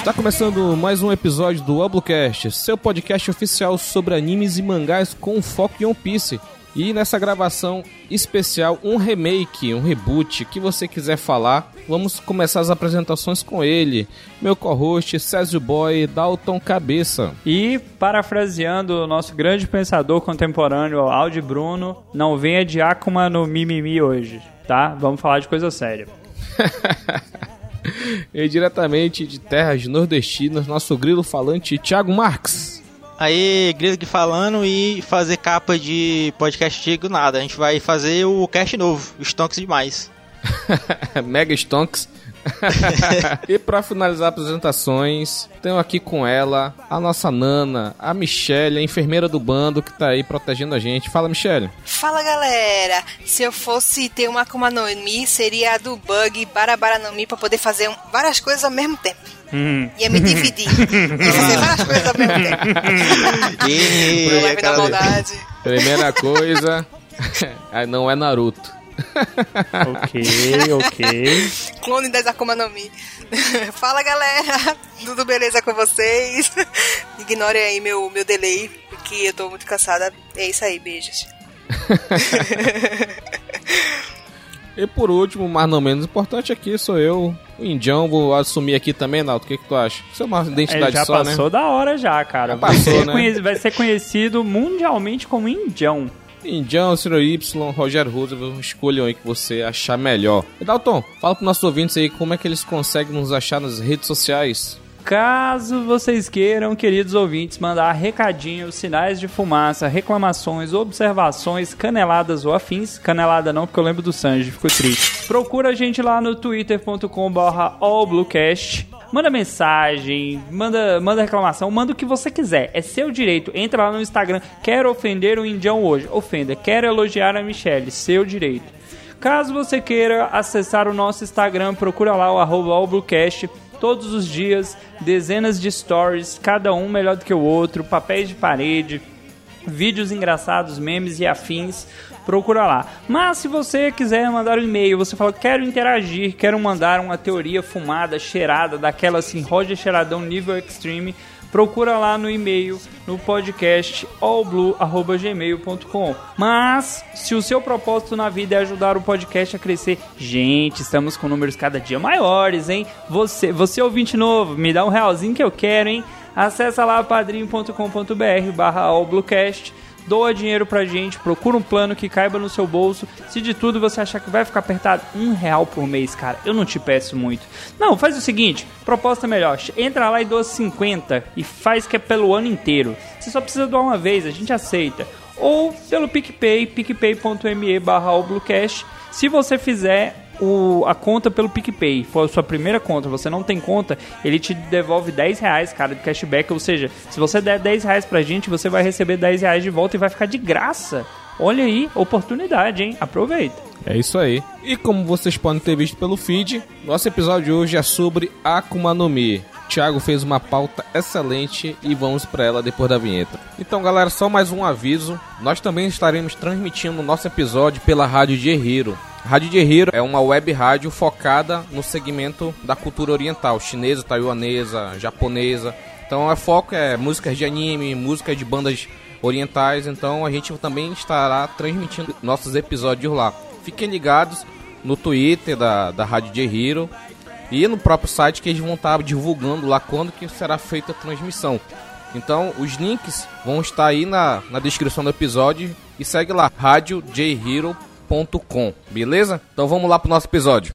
Está começando mais um episódio do Oblocast, seu podcast oficial sobre animes e mangás com foco em One Piece. E nessa gravação especial, um remake, um reboot, que você quiser falar, vamos começar as apresentações com ele, meu co-host Césio Boy, Dalton Cabeça. E, parafraseando o nosso grande pensador contemporâneo, Aldi Bruno, não venha de Akuma no mimimi hoje, tá? Vamos falar de coisa séria. e diretamente de terras nordestinas, nosso grilo falante Thiago Marques. Aí, Grilo aqui falando e fazer capa de podcast antigo, nada. A gente vai fazer o cast novo, Stonks demais. Mega Stonks. e para finalizar apresentações, tenho aqui com ela a nossa Nana, a Michelle, a enfermeira do bando que tá aí protegendo a gente. Fala, Michelle. Fala, galera. Se eu fosse ter uma Akuma no Mi, seria a do Bug Barabara no Mi pra poder fazer várias coisas ao mesmo tempo. Hum. Ia me dividir. Ia fazer várias coisas ao mesmo tempo. e, maldade. Primeira coisa, não é Naruto. Ok, ok. Clone das Akuma no Mi. Fala galera, tudo beleza com vocês? Ignorem aí meu, meu delay, porque eu tô muito cansada. É isso aí, beijos. E por último, mas não menos importante aqui, sou eu, o Indião. Vou assumir aqui também, Naldo. O que, que tu acha? Isso é uma identidade é, já só, né? Já passou da hora já, cara. Já passou, vai, ser né? vai ser conhecido mundialmente como Indião. Indião, Ciro Y, Rogério Roosevelt, escolham aí que você achar melhor. E Dalton, fala para nossos ouvintes aí como é que eles conseguem nos achar nas redes sociais. Caso vocês queiram, queridos ouvintes, mandar recadinhos, sinais de fumaça, reclamações, observações, caneladas ou afins, canelada não, porque eu lembro do Sanji, ficou triste. Procura a gente lá no twitter.com/allbluecast. Manda mensagem, manda, manda reclamação, manda o que você quiser. É seu direito. Entra lá no Instagram. Quero ofender o Indião hoje. Ofenda. Quero elogiar a Michelle. Seu direito. Caso você queira acessar o nosso Instagram, procura lá o arroba todos os dias, dezenas de stories, cada um melhor do que o outro, papéis de parede, vídeos engraçados, memes e afins. Procura lá. Mas se você quiser mandar um e-mail, você fala, quero interagir, quero mandar uma teoria fumada, cheirada, daquela assim, Roger Cheiradão nível extreme, procura lá no e-mail, no podcast allblue.gmail.com. Mas, se o seu propósito na vida é ajudar o podcast a crescer, gente, estamos com números cada dia maiores, hein? Você, você ouvinte novo, me dá um realzinho que eu quero, hein? Acesse lá padrim.com.br barra allbluecast doa dinheiro pra gente, procura um plano que caiba no seu bolso. Se de tudo você achar que vai ficar apertado, um real por mês, cara, eu não te peço muito. Não, faz o seguinte, proposta melhor, entra lá e doa 50 e faz que é pelo ano inteiro. Você só precisa doar uma vez, a gente aceita. Ou pelo PicPay, picpay.me barra Se você fizer o, a conta pelo PicPay, for a sua primeira conta, você não tem conta, ele te devolve 10 reais, cara, de cashback. Ou seja, se você der 10 reais pra gente, você vai receber 10 reais de volta e vai ficar de graça. Olha aí, oportunidade, hein? Aproveita. É isso aí. E como vocês podem ter visto pelo feed, nosso episódio de hoje é sobre Akuma no Mi. Thiago fez uma pauta excelente e vamos para ela depois da vinheta. Então, galera, só mais um aviso. Nós também estaremos transmitindo o nosso episódio pela rádio de Hero. Rádio de Hero é uma web rádio focada no segmento da cultura oriental, chinesa, taiwanesa, japonesa. Então, é foco é músicas de anime, músicas de bandas orientais. Então, a gente também estará transmitindo nossos episódios lá. Fiquem ligados no Twitter da, da Rádio de Hero e no próprio site que eles vão estar divulgando lá quando que será feita a transmissão. Então, os links vão estar aí na, na descrição do episódio e segue lá, radiojhero.com gmail.com, beleza? Então vamos lá pro nosso episódio.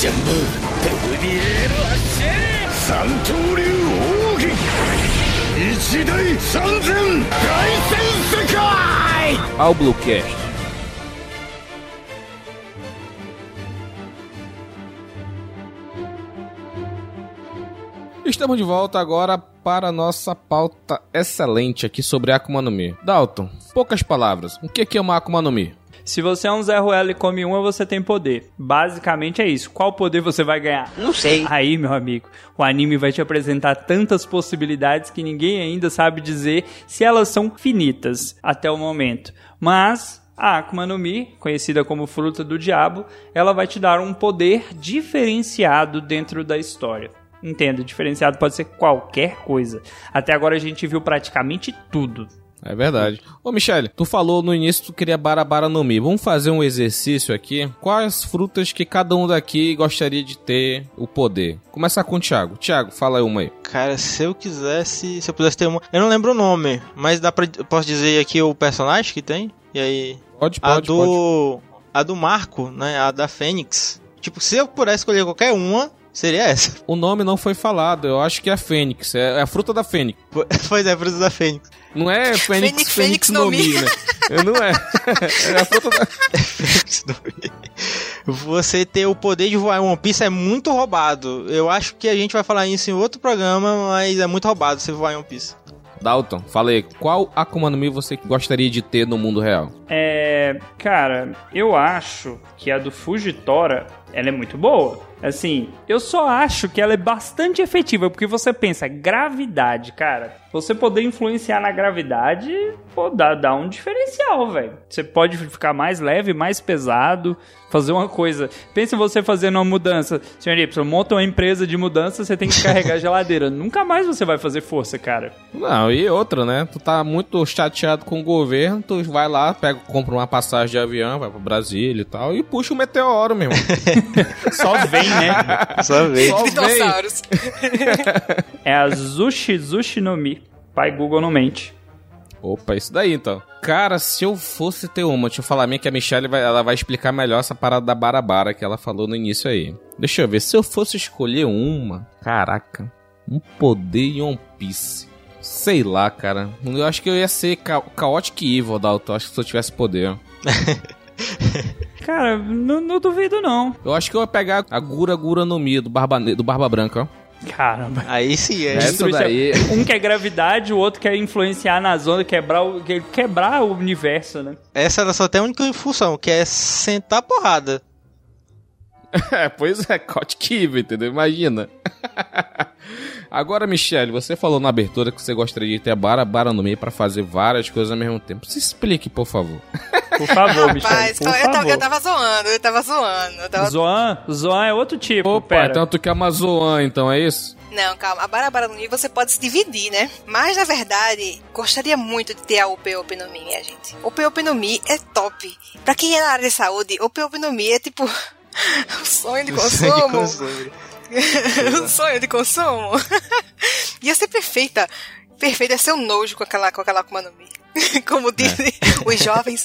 Jumbo ビエロ三刀流奥義一大三千大戦世界 Ao Bluecast Estamos de volta agora para a nossa pauta excelente aqui sobre Akuma no Mi. Dalton, poucas palavras. O que é uma Akuma no Mi? Se você é um Zé Ruela e come uma, você tem poder. Basicamente é isso. Qual poder você vai ganhar? Não sei. Aí, meu amigo, o anime vai te apresentar tantas possibilidades que ninguém ainda sabe dizer se elas são finitas até o momento. Mas a Akuma no Mi, conhecida como fruta do diabo, ela vai te dar um poder diferenciado dentro da história. Entenda, diferenciado pode ser qualquer coisa. Até agora a gente viu praticamente tudo. É verdade. Ô, Michele, tu falou no início que tu queria Barabara no Mi. Vamos fazer um exercício aqui. Quais frutas que cada um daqui gostaria de ter o poder? Começar com o Thiago. Thiago, fala aí uma aí. Cara, se eu quisesse, se eu pudesse ter uma. Eu não lembro o nome, mas dá pra. Posso dizer aqui o personagem que tem? E aí. Pode, pode. A do. Pode. A do Marco, né? A da Fênix. Tipo, se eu pudesse escolher qualquer uma, Seria essa. O nome não foi falado, eu acho que é a Fênix, é a fruta da Fênix. Pois é, a fruta da Fênix. Não é Fênix, Fênix, Fênix no Mi, né? Não é. É a fruta da... Fênix no Mi. Você ter o poder de voar em One Piece é muito roubado. Eu acho que a gente vai falar isso em outro programa, mas é muito roubado você voar em One Piece. Dalton, falei, qual Akuma no Mi você gostaria de ter no mundo real? É, cara, eu acho que a do Fujitora, ela é muito boa. Assim, eu só acho que ela é bastante efetiva, porque você pensa, gravidade, cara. Você poder influenciar na gravidade, pô, dá, dá um diferencial, velho. Você pode ficar mais leve, mais pesado, fazer uma coisa. Pense você fazendo uma mudança. Senhor Y, monta uma empresa de mudança, você tem que carregar a geladeira. Nunca mais você vai fazer força, cara. Não, e outra, né? Tu tá muito chateado com o governo, tu vai lá, pega, compra uma passagem de avião, vai pro Brasília e tal, e puxa o meteoro mesmo. Só vem, né? Só vem. Só Dinossauros. é a Zushi Zushi no Mi. Pai Google não mente. Opa, isso daí então. Cara, se eu fosse ter uma, deixa eu falar a minha que a Michelle vai, ela vai explicar melhor essa parada da Barabara que ela falou no início aí. Deixa eu ver, se eu fosse escolher uma, caraca, um poder em One Piece. Sei lá, cara. Eu acho que eu ia ser ca Chaotic Evil, Dalton. Acho que se eu tivesse poder. Cara, não, não, duvido não. Eu acho que eu ia pegar a Gura Gura no Mi do Barba, do Barba Branca, ó. Caramba. Aí sim, é. Essa daí... Um quer gravidade, o outro quer influenciar na zona, quebrar o, quebrar o universo, né? Essa era só tem a única função, que é sentar porrada. É, pois é, Cote Kive, entendeu? Imagina. Agora, Michelle, você falou na abertura que você gostaria de ter a Bara Bara no meio para fazer várias coisas ao mesmo tempo. Se explique, por favor. Por favor, Michelle. Rapaz, por eu, favor. Tava, eu tava zoando, eu tava zoando. Eu tava... Zoan? Zoan é outro tipo. Opa, pera. então tu quer uma Zoan, então, é isso? Não, calma. A Barabara no Mi você pode se dividir, né? Mas, na verdade, gostaria muito de ter a OP OP no Mi, minha gente. OP OP no Mi é top. Pra quem é na área de saúde, OP OP no Mi é tipo... o sonho de consumo. o sonho de consumo. Ia ser perfeita. Perfeita, ia ser um nojo com aquela, com aquela Akuma no Mi. Como dizem é. os jovens.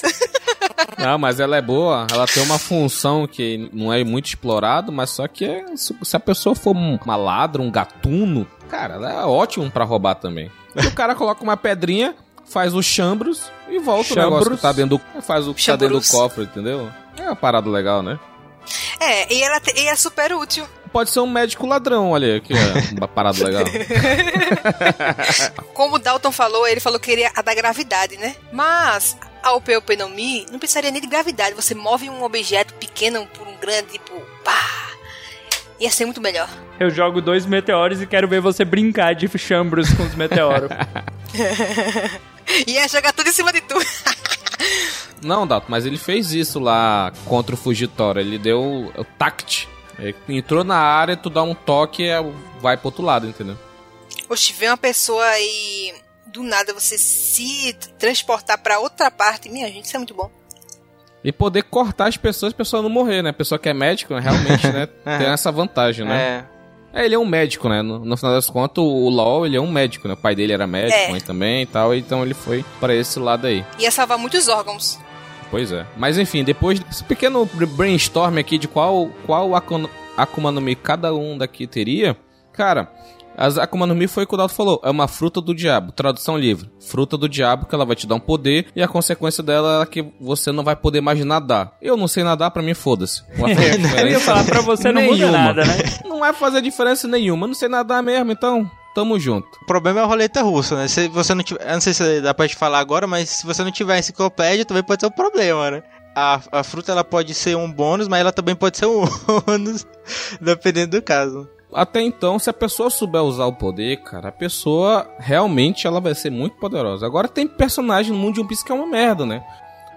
Não, mas ela é boa. Ela tem uma função que não é muito explorado, mas só que é, se a pessoa for um maladro, um gatuno, cara, ela é ótimo para roubar também. E o cara coloca uma pedrinha, faz os chambros e volta chambros. o negócio que tá dentro do, faz o que tá dentro do cofre, entendeu? É uma parada legal, né? É, e ela e é super útil. Pode ser um médico ladrão, olha, que é uma parada legal. Como o Dalton falou, ele falou que queria a da gravidade, né? Mas a Opeopenomi não precisaria nem de gravidade. Você move um objeto pequeno por um grande, tipo, pá. Ia ser muito melhor. Eu jogo dois meteoros e quero ver você brincar de chambros com os meteoros. Ia jogar tudo em cima de tu. Não, Dato, mas ele fez isso lá contra o Fugitório. Ele deu o tact. Ele entrou na área, tu dá um toque e vai pro outro lado, entendeu? Oxe, vem uma pessoa e do nada você se transportar para outra parte, minha gente, isso é muito bom. E poder cortar as pessoas, a pessoa não morrer, né? A pessoa que é médico, realmente, né? tem essa vantagem, né? É. é. ele é um médico, né? No, no, final das contas, o LOL, ele é um médico, né? O pai dele era médico, é. mãe também e tal, então ele foi para esse lado aí. Ia salvar muitos órgãos. Pois é. Mas enfim, depois desse pequeno brainstorm aqui de qual, qual Akuma no Mi cada um daqui teria, cara, As Akuma no Mi foi o que o Dalton falou, é uma fruta do diabo, tradução livre. Fruta do diabo que ela vai te dar um poder e a consequência dela é que você não vai poder mais nadar. Eu não sei nadar, pra mim foda-se. Eu ia falar pra você não muda nada, né? Não vai fazer diferença nenhuma, não sei nadar mesmo, então tamo junto. O problema é a roleta russa, né? Se você não tiver, eu não sei se dá pra te falar agora, mas se você não tiver enciclopédia, também pode ser um problema, né? A, a fruta ela pode ser um bônus, mas ela também pode ser um ônus, dependendo do caso até então, se a pessoa souber usar o poder, cara, a pessoa realmente ela vai ser muito poderosa. Agora tem personagem no mundo de One Piece que é uma merda, né?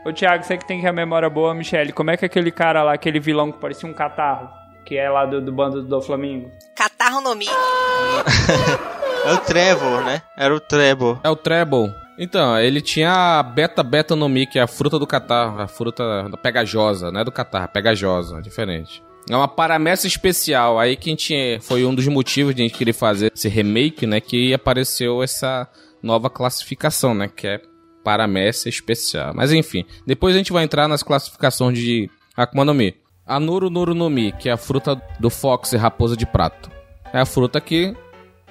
Ô Thiago, você que tem que a memória boa, Michele, como é que aquele cara lá, aquele vilão que parecia um catarro, que é lá do, do bando do Flamengo? Catarro no Mi. é o Trevor, né? Era o Trevor. É o Trevor. Então, ele tinha a beta beta no Mi, que é a fruta do catarro, a fruta pegajosa, né? Do catarro, pegajosa, diferente. É uma paramessa especial. Aí que a gente foi um dos motivos de a gente querer fazer esse remake, né? Que apareceu essa nova classificação, né? Que é paramessa especial. Mas enfim, depois a gente vai entrar nas classificações de Akuma no Mi. A Nuru Nuru no Mi, que é a fruta do Fox e Raposa de Prato. É a fruta que,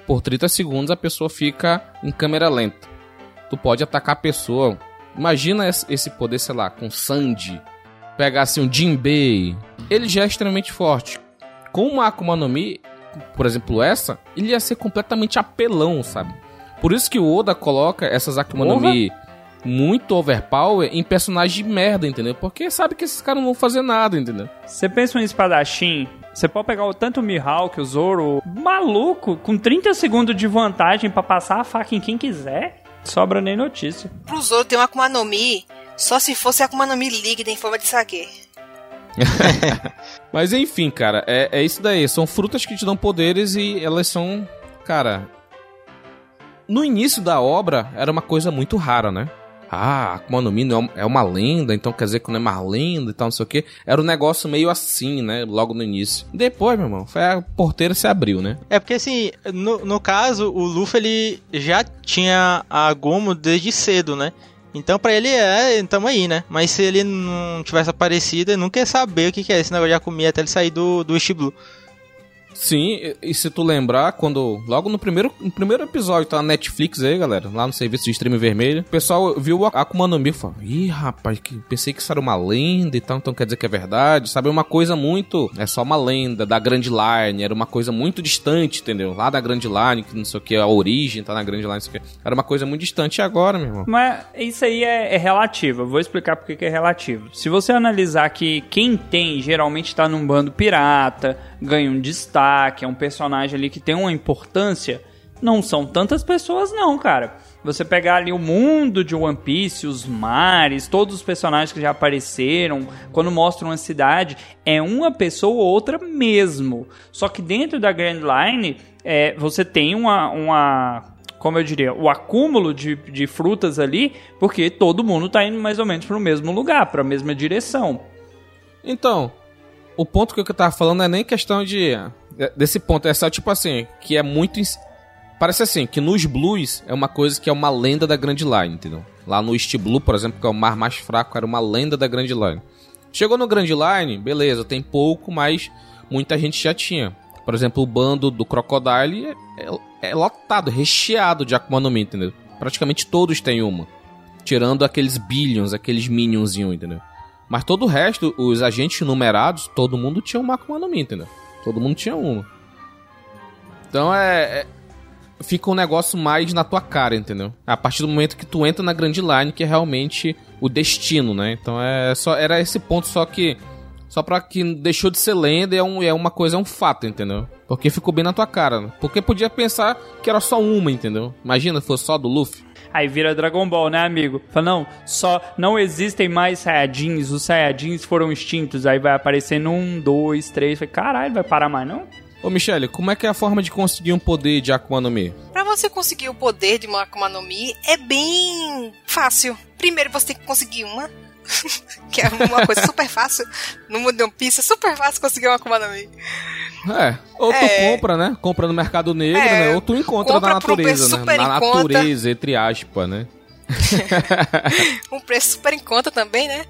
por 30 segundos, a pessoa fica em câmera lenta. Tu pode atacar a pessoa. Imagina esse poder, sei lá, com Sandy, pegasse um Jinbei, ele já é extremamente forte. Com uma Akuma no Mi, por exemplo, essa, ele ia ser completamente apelão, sabe? Por isso que o Oda coloca essas Akuma no Mi muito overpower em personagem de merda, entendeu? Porque sabe que esses caras não vão fazer nada, entendeu? Você pensa em um espadachim, você pode pegar o tanto o Mihawk, o Zoro, maluco, com 30 segundos de vantagem para passar a faca em quem quiser, sobra nem notícia. Pro Zoro tem uma Akuma no Mi só se fosse Akuma no Mi líquida em forma de saque. Mas enfim, cara, é, é isso daí. São frutas que te dão poderes e elas são. Cara. No início da obra era uma coisa muito rara, né? Ah, Akuma no Mi é uma lenda, então quer dizer que não é mais lenda e tal, não sei o que. Era um negócio meio assim, né? Logo no início. Depois, meu irmão, foi a porteira se abriu, né? É porque assim, no, no caso, o Luffy ele já tinha a Gomu desde cedo, né? Então pra ele é, tamo aí, né? Mas se ele não tivesse aparecido, ele nunca ia saber o que, é esse negócio de Akumi até ele sair do, do Blue. Sim, e se tu lembrar, quando. Logo no primeiro, no primeiro episódio, tá na Netflix aí, galera, lá no serviço de streaming vermelho, o pessoal viu o Akuma no Mi e falou: Ih, rapaz, que pensei que isso era uma lenda e tal, então quer dizer que é verdade, sabe? Uma coisa muito. É só uma lenda da Grand Line, era uma coisa muito distante, entendeu? Lá da Grand Line, que não sei o que, a origem tá na Grand Line, não sei o que. Era uma coisa muito distante agora, meu irmão. Mas isso aí é, é relativo, eu vou explicar porque que é relativo. Se você analisar que quem tem geralmente tá num bando pirata, ganha um destaque, é um personagem ali que tem uma importância, não são tantas pessoas não, cara. Você pegar ali o mundo de One Piece, os mares, todos os personagens que já apareceram, quando mostram uma cidade, é uma pessoa ou outra mesmo. Só que dentro da Grand Line, é, você tem uma, uma como eu diria, o acúmulo de, de frutas ali, porque todo mundo está indo mais ou menos para o mesmo lugar, para a mesma direção. Então, o ponto que eu tava falando é nem questão de. Desse ponto, é só tipo assim, que é muito. Parece assim, que nos blues é uma coisa que é uma lenda da Grand Line, entendeu? Lá no East Blue, por exemplo, que é o mar mais fraco, era uma lenda da Grand Line. Chegou no Grand Line, beleza, tem pouco, mas muita gente já tinha. Por exemplo, o bando do Crocodile é, é, é lotado, recheado de Akuma no Mi, entendeu? Praticamente todos têm uma. Tirando aqueles billions, aqueles minionzinhos, entendeu? Mas todo o resto, os agentes numerados, todo mundo tinha uma Akuma no Mi, entendeu? Todo mundo tinha uma. Então é, é, Fica um negócio mais na tua cara, entendeu? A partir do momento que tu entra na Grand Line, que é realmente o destino, né? Então é só era esse ponto só que. Só pra que deixou de ser lenda é, um, é uma coisa, é um fato, entendeu? Porque ficou bem na tua cara. Porque podia pensar que era só uma, entendeu? Imagina se fosse só do Luffy. Aí vira Dragon Ball, né, amigo? Fala, não, só não existem mais Saiyajins, os Saiyajins foram extintos. Aí vai aparecendo um, dois, três. Fala, caralho, vai parar mais não? Ô, Michele, como é que é a forma de conseguir um poder de Akuma no Mi? Pra você conseguir o poder de uma Akuma no Mi, é bem fácil. Primeiro você tem que conseguir uma, que é uma coisa super fácil. No mundo de One Piece é super fácil conseguir uma Akuma no Mi. É, ou tu é. compra, né? Compra no mercado negro, é. né? Ou tu encontra na natureza, um né? Na natureza, entre aspas, né? um preço super em conta também, né?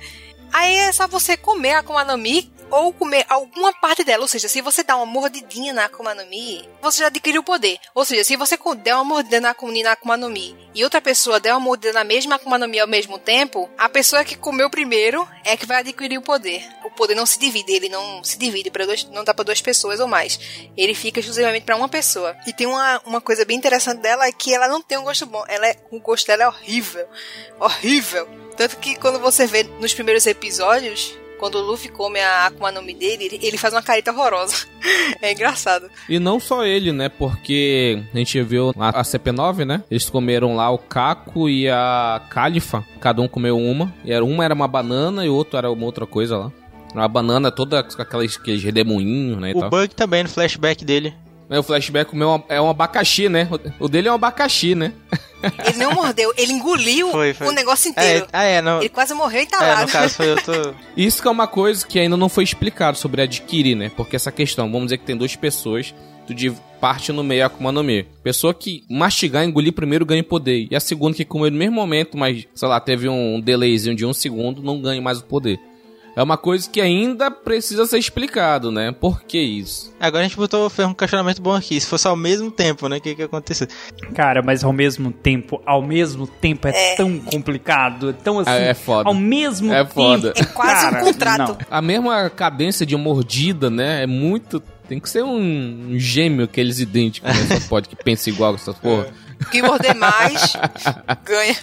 Aí é só você comer a Akuma no Mi ou comer alguma parte dela. Ou seja, se você dá uma mordidinha na Akuma no Mi, você já adquiriu o poder. Ou seja, se você der uma mordida na Akuma, na Akuma no Mi e outra pessoa der uma mordida na mesma Akuma no Mi ao mesmo tempo, a pessoa que comeu primeiro é que vai adquirir o poder. O poder não se divide, ele não se divide para não dá para duas pessoas ou mais. Ele fica exclusivamente para uma pessoa. E tem uma, uma coisa bem interessante dela é que ela não tem um gosto bom. Ela é, o gosto dela é horrível. Horrível. Tanto que quando você vê nos primeiros episódios, quando o Luffy come a Akuma no Mi dele, ele faz uma careta horrorosa. é engraçado. E não só ele, né? Porque a gente viu a CP9, né? Eles comeram lá o Caco e a Califa. Cada um comeu uma. E uma era uma banana e o outro era uma outra coisa lá. Uma banana toda com aqueles, aqueles redemoinhos, né? o tal. Bug também, no flashback dele. É, o flashback comeu uma, é um abacaxi, né? O dele é um abacaxi, né? Ele não mordeu, ele engoliu foi, foi. o negócio inteiro. É, ah, é, não... Ele quase morreu entalado. É, no caso foi outro... Isso que é uma coisa que ainda não foi explicado sobre adquirir, né? Porque essa questão, vamos dizer que tem duas pessoas, tu de parte no meio Akuma no Mi. Pessoa que mastigar, engolir primeiro ganha poder. E a segunda que comeu no mesmo momento, mas, sei lá, teve um delayzinho de um segundo, não ganha mais o poder é uma coisa que ainda precisa ser explicado, né? Por que isso? Agora a gente botou fez um questionamento bom aqui. Se fosse ao mesmo tempo, né? O que que aconteceu? Cara, mas ao mesmo tempo, ao mesmo tempo é, é. tão complicado, é tão assim. É, é foda. Ao mesmo é tempo. Foda. É quase Cara, um contrato. Não. A mesma cadência de mordida, né? É muito tem que ser um, gêmeo aqueles idênticos, né? Só pode que pense igual com essas porra. Quem morder mais, ganha.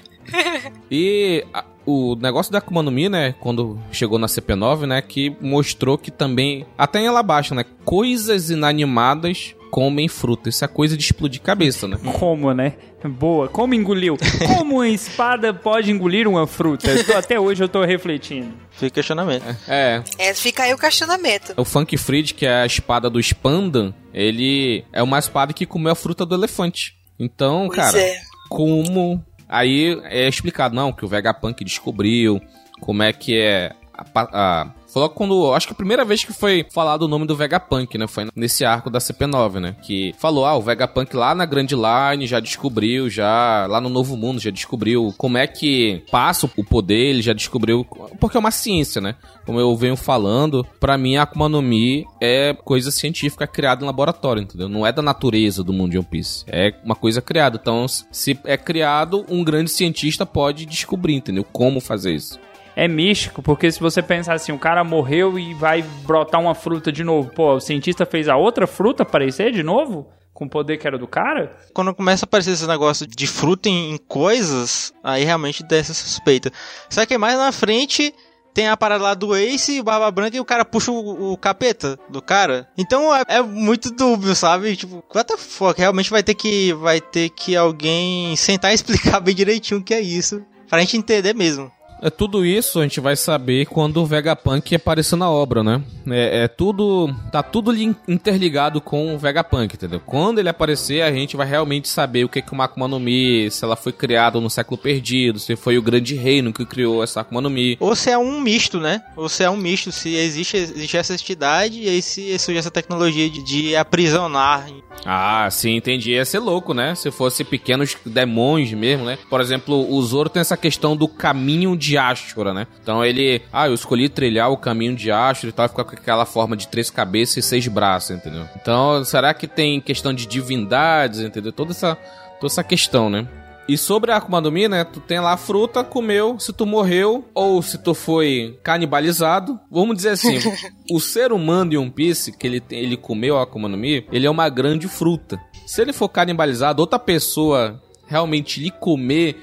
e o negócio da Akuma no Mi, né, quando chegou na CP9, né, que mostrou que também, até em ela abaixo, né, coisas inanimadas comem fruta. Isso é coisa de explodir cabeça, né? Como, né? Boa. Como engoliu? Como uma espada pode engolir uma fruta? até hoje eu tô refletindo. Fica questionamento. É. É, fica aí o questionamento. O Funk Fried, que é a espada do Spandan, ele é uma espada que comeu a fruta do elefante. Então, pois cara, é. como Aí é explicado, não, que o Vegapunk descobriu como é que é a, a Falou quando. Acho que a primeira vez que foi falado o nome do Vegapunk, né? Foi nesse arco da CP9, né? Que falou, ah, o Vegapunk lá na Grand Line já descobriu, já. Lá no Novo Mundo já descobriu como é que passa o poder, ele já descobriu. Porque é uma ciência, né? Como eu venho falando, para mim a Akuma no Mi é coisa científica criada em laboratório, entendeu? Não é da natureza do mundo de One Piece. É uma coisa criada. Então, se é criado, um grande cientista pode descobrir, entendeu? Como fazer isso é místico, porque se você pensar assim, o cara morreu e vai brotar uma fruta de novo, pô, o cientista fez a outra fruta aparecer de novo? Com o poder que era do cara? Quando começa a aparecer esse negócio de fruta em, em coisas, aí realmente dá essa suspeita. Só que mais na frente tem a parada lá do Ace e o Barba Branca e o cara puxa o, o capeta do cara. Então é, é, muito dúbio, sabe? Tipo, what the fuck? Realmente vai ter que vai ter que alguém sentar e explicar bem direitinho o que é isso. Pra gente entender mesmo. É tudo isso a gente vai saber quando o Vegapunk aparecer na obra, né? É, é, tudo. Tá tudo interligado com o Vegapunk, entendeu? Quando ele aparecer, a gente vai realmente saber o que é o Akuma no Mi, se ela foi criada no século perdido, se foi o grande reino que criou essa Akuma no Mi. Ou se é um misto, né? Ou se é um misto, se existe, existe essa entidade e aí se surge essa tecnologia de, de aprisionar. Ah, sim, entendi. Ia ser louco, né? Se fosse pequenos demônios mesmo, né? Por exemplo, o Zoro tem essa questão do caminho de de Ashura, né? Então ele, ah, eu escolhi trilhar o caminho de Ashura e tal, ficar com aquela forma de três cabeças e seis braços, entendeu? Então, será que tem questão de divindades, entendeu? Toda essa, toda essa questão, né? E sobre a Akuma no Mi, né? Tu tem lá a fruta, comeu, se tu morreu ou se tu foi canibalizado. Vamos dizer assim, o ser humano de One Piece, que ele, ele comeu a Akuma no Mi, ele é uma grande fruta. Se ele for canibalizado, outra pessoa realmente lhe comer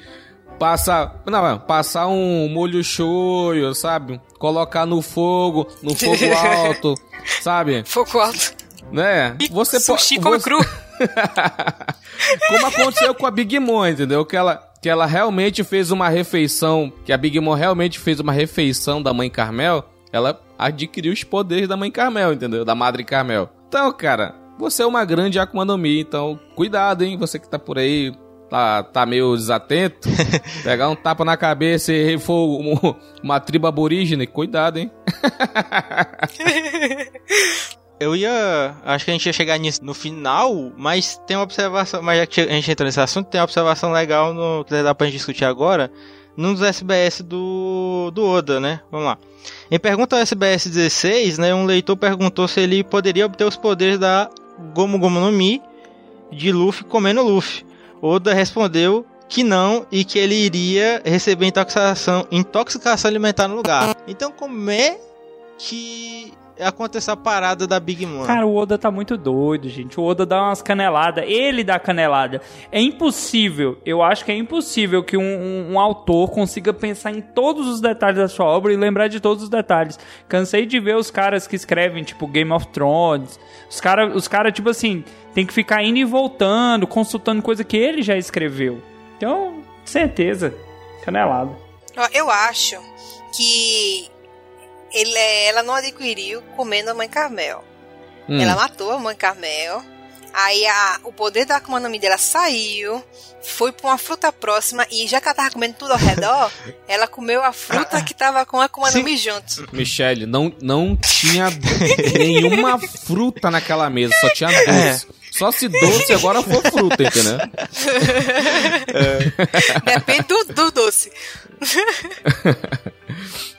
Passar, não, passar um molho shoyu, sabe? Colocar no fogo, no fogo alto, sabe? Fogo alto. Né? Você Sushi come você... cru. Como aconteceu com a Big Mom, entendeu? Que ela, que ela realmente fez uma refeição, que a Big Mom realmente fez uma refeição da mãe Carmel, ela adquiriu os poderes da mãe Carmel, entendeu? Da Madre Carmel. Então, cara, você é uma grande Akuma no Mi, então cuidado, hein? Você que tá por aí tá, tá meio desatento, pegar um tapa na cabeça e for uma, uma tribo aborígene, cuidado, hein? Eu ia. Acho que a gente ia chegar nisso no final, mas tem uma observação. Mas já que a gente entrou nesse assunto, tem uma observação legal no, que dá pra gente discutir agora. num dos SBS do, do Oda, né? Vamos lá. Em pergunta ao SBS 16, né, um leitor perguntou se ele poderia obter os poderes da Gomu Gomu no Mi de Luffy comendo Luffy. Oda respondeu que não e que ele iria receber intoxicação, intoxicação alimentar no lugar. Então como é que aconteceu a parada da Big Mom? Cara, o Oda tá muito doido, gente. O Oda dá umas caneladas, ele dá canelada. É impossível, eu acho que é impossível que um, um, um, autor consiga pensar em todos os detalhes da sua obra e lembrar de todos os detalhes. Cansei de ver os caras que escrevem, tipo, Game of Thrones. Os caras, os cara, tipo assim, tem que ficar indo e voltando, consultando coisa que ele já escreveu. Então, certeza, canelada. Eu acho que ele, é, ela não adquiriu comendo a mãe Carmel. Hum. Ela matou a mãe Carmel. Aí a, o poder da Akuma no Mi dela saiu, foi pra uma fruta próxima e já que ela tava comendo tudo ao redor, ela comeu a fruta que tava com a Akuma no Mi junto. Michelle, não, não tinha nenhuma fruta naquela mesa, só tinha doce. É. Só se doce agora for fruta, entendeu? É. Depende do, do doce.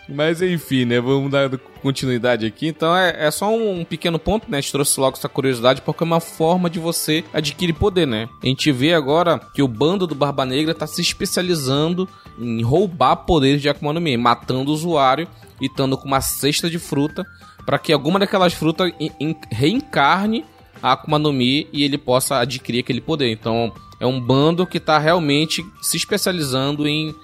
Mas enfim, né? Vamos dar continuidade aqui. Então é, é só um, um, pequeno ponto, né? A gente trouxe logo essa curiosidade porque é uma forma de você adquirir poder, né? A gente vê agora que o bando do Barba Negra tá se especializando em roubar poderes de Akuma no Mi, matando o usuário e estando com uma cesta de fruta para que alguma daquelas frutas reencarne a Akuma no Mi e ele possa adquirir aquele poder. Então, é um bando que tá realmente se especializando em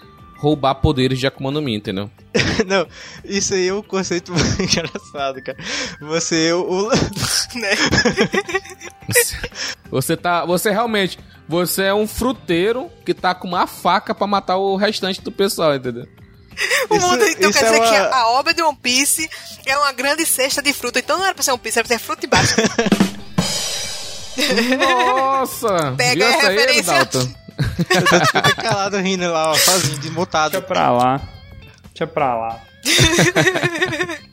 roubar poderes de Akuma no Mi, entendeu? Não, isso aí é um conceito engraçado, cara. Você, o. né? você, você tá. Você realmente. Você é um fruteiro que tá com uma faca para matar o restante do pessoal, entendeu? O isso, mundo então quer é dizer uma... que a obra de One Piece é uma grande cesta de fruta. Então não era pra ser One Piece, era pra ser fruta e baixa. Nossa! Pega a referência. Aí, Eu tô calado rindo lá, ó, sozinho, desmutado. Deixa pra lá. Deixa pra lá.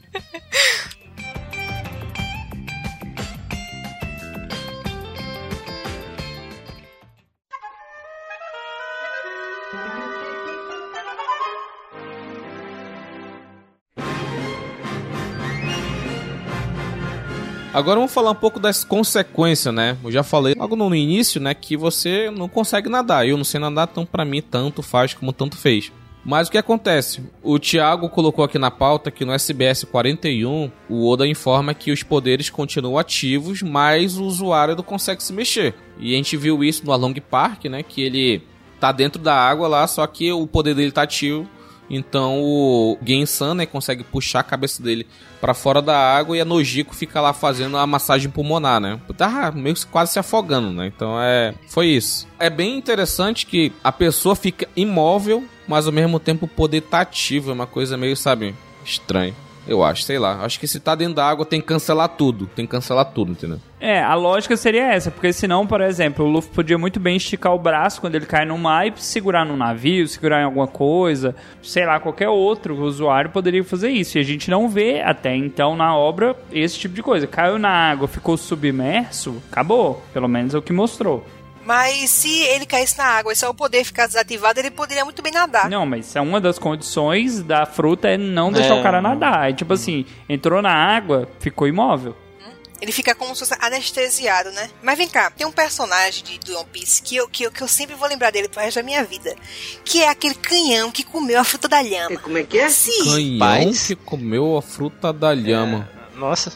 Agora vamos falar um pouco das consequências, né? Eu já falei logo no início, né, que você não consegue nadar. Eu não sei nadar, então para mim tanto faz como tanto fez. Mas o que acontece? O Thiago colocou aqui na pauta que no SBS 41 o Oda informa que os poderes continuam ativos, mas o usuário não consegue se mexer. E a gente viu isso no Along Park, né? Que ele tá dentro da água lá, só que o poder dele tá ativo então o Gensan, né, consegue puxar a cabeça dele para fora da água e a Nojiko fica lá fazendo a massagem pulmonar, né? Tá meio que quase se afogando, né? Então é, foi isso. É bem interessante que a pessoa fica imóvel, mas ao mesmo tempo o poder tá ativo, é uma coisa meio, sabe, estranha. Eu acho, sei lá. Acho que se tá dentro da água tem que cancelar tudo. Tem que cancelar tudo, entendeu? É, a lógica seria essa, porque senão, por exemplo, o Luffy podia muito bem esticar o braço quando ele cai no mar e segurar no navio, segurar em alguma coisa, sei lá, qualquer outro usuário poderia fazer isso. E a gente não vê até então na obra esse tipo de coisa. Caiu na água, ficou submerso, acabou. Pelo menos é o que mostrou. Mas se ele caísse na água e só o poder ficar desativado, ele poderia muito bem nadar. Não, mas é uma das condições da fruta é não deixar é. o cara nadar. É tipo assim, entrou na água, ficou imóvel. Hum? Ele fica como se fosse anestesiado, né? Mas vem cá, tem um personagem de, do One Piece que eu, que, eu, que eu sempre vou lembrar dele pro resto da minha vida. Que é aquele canhão que comeu a fruta da lhama. E como é que é? Sim. Canhão que comeu a fruta da lhama. É. Nossa.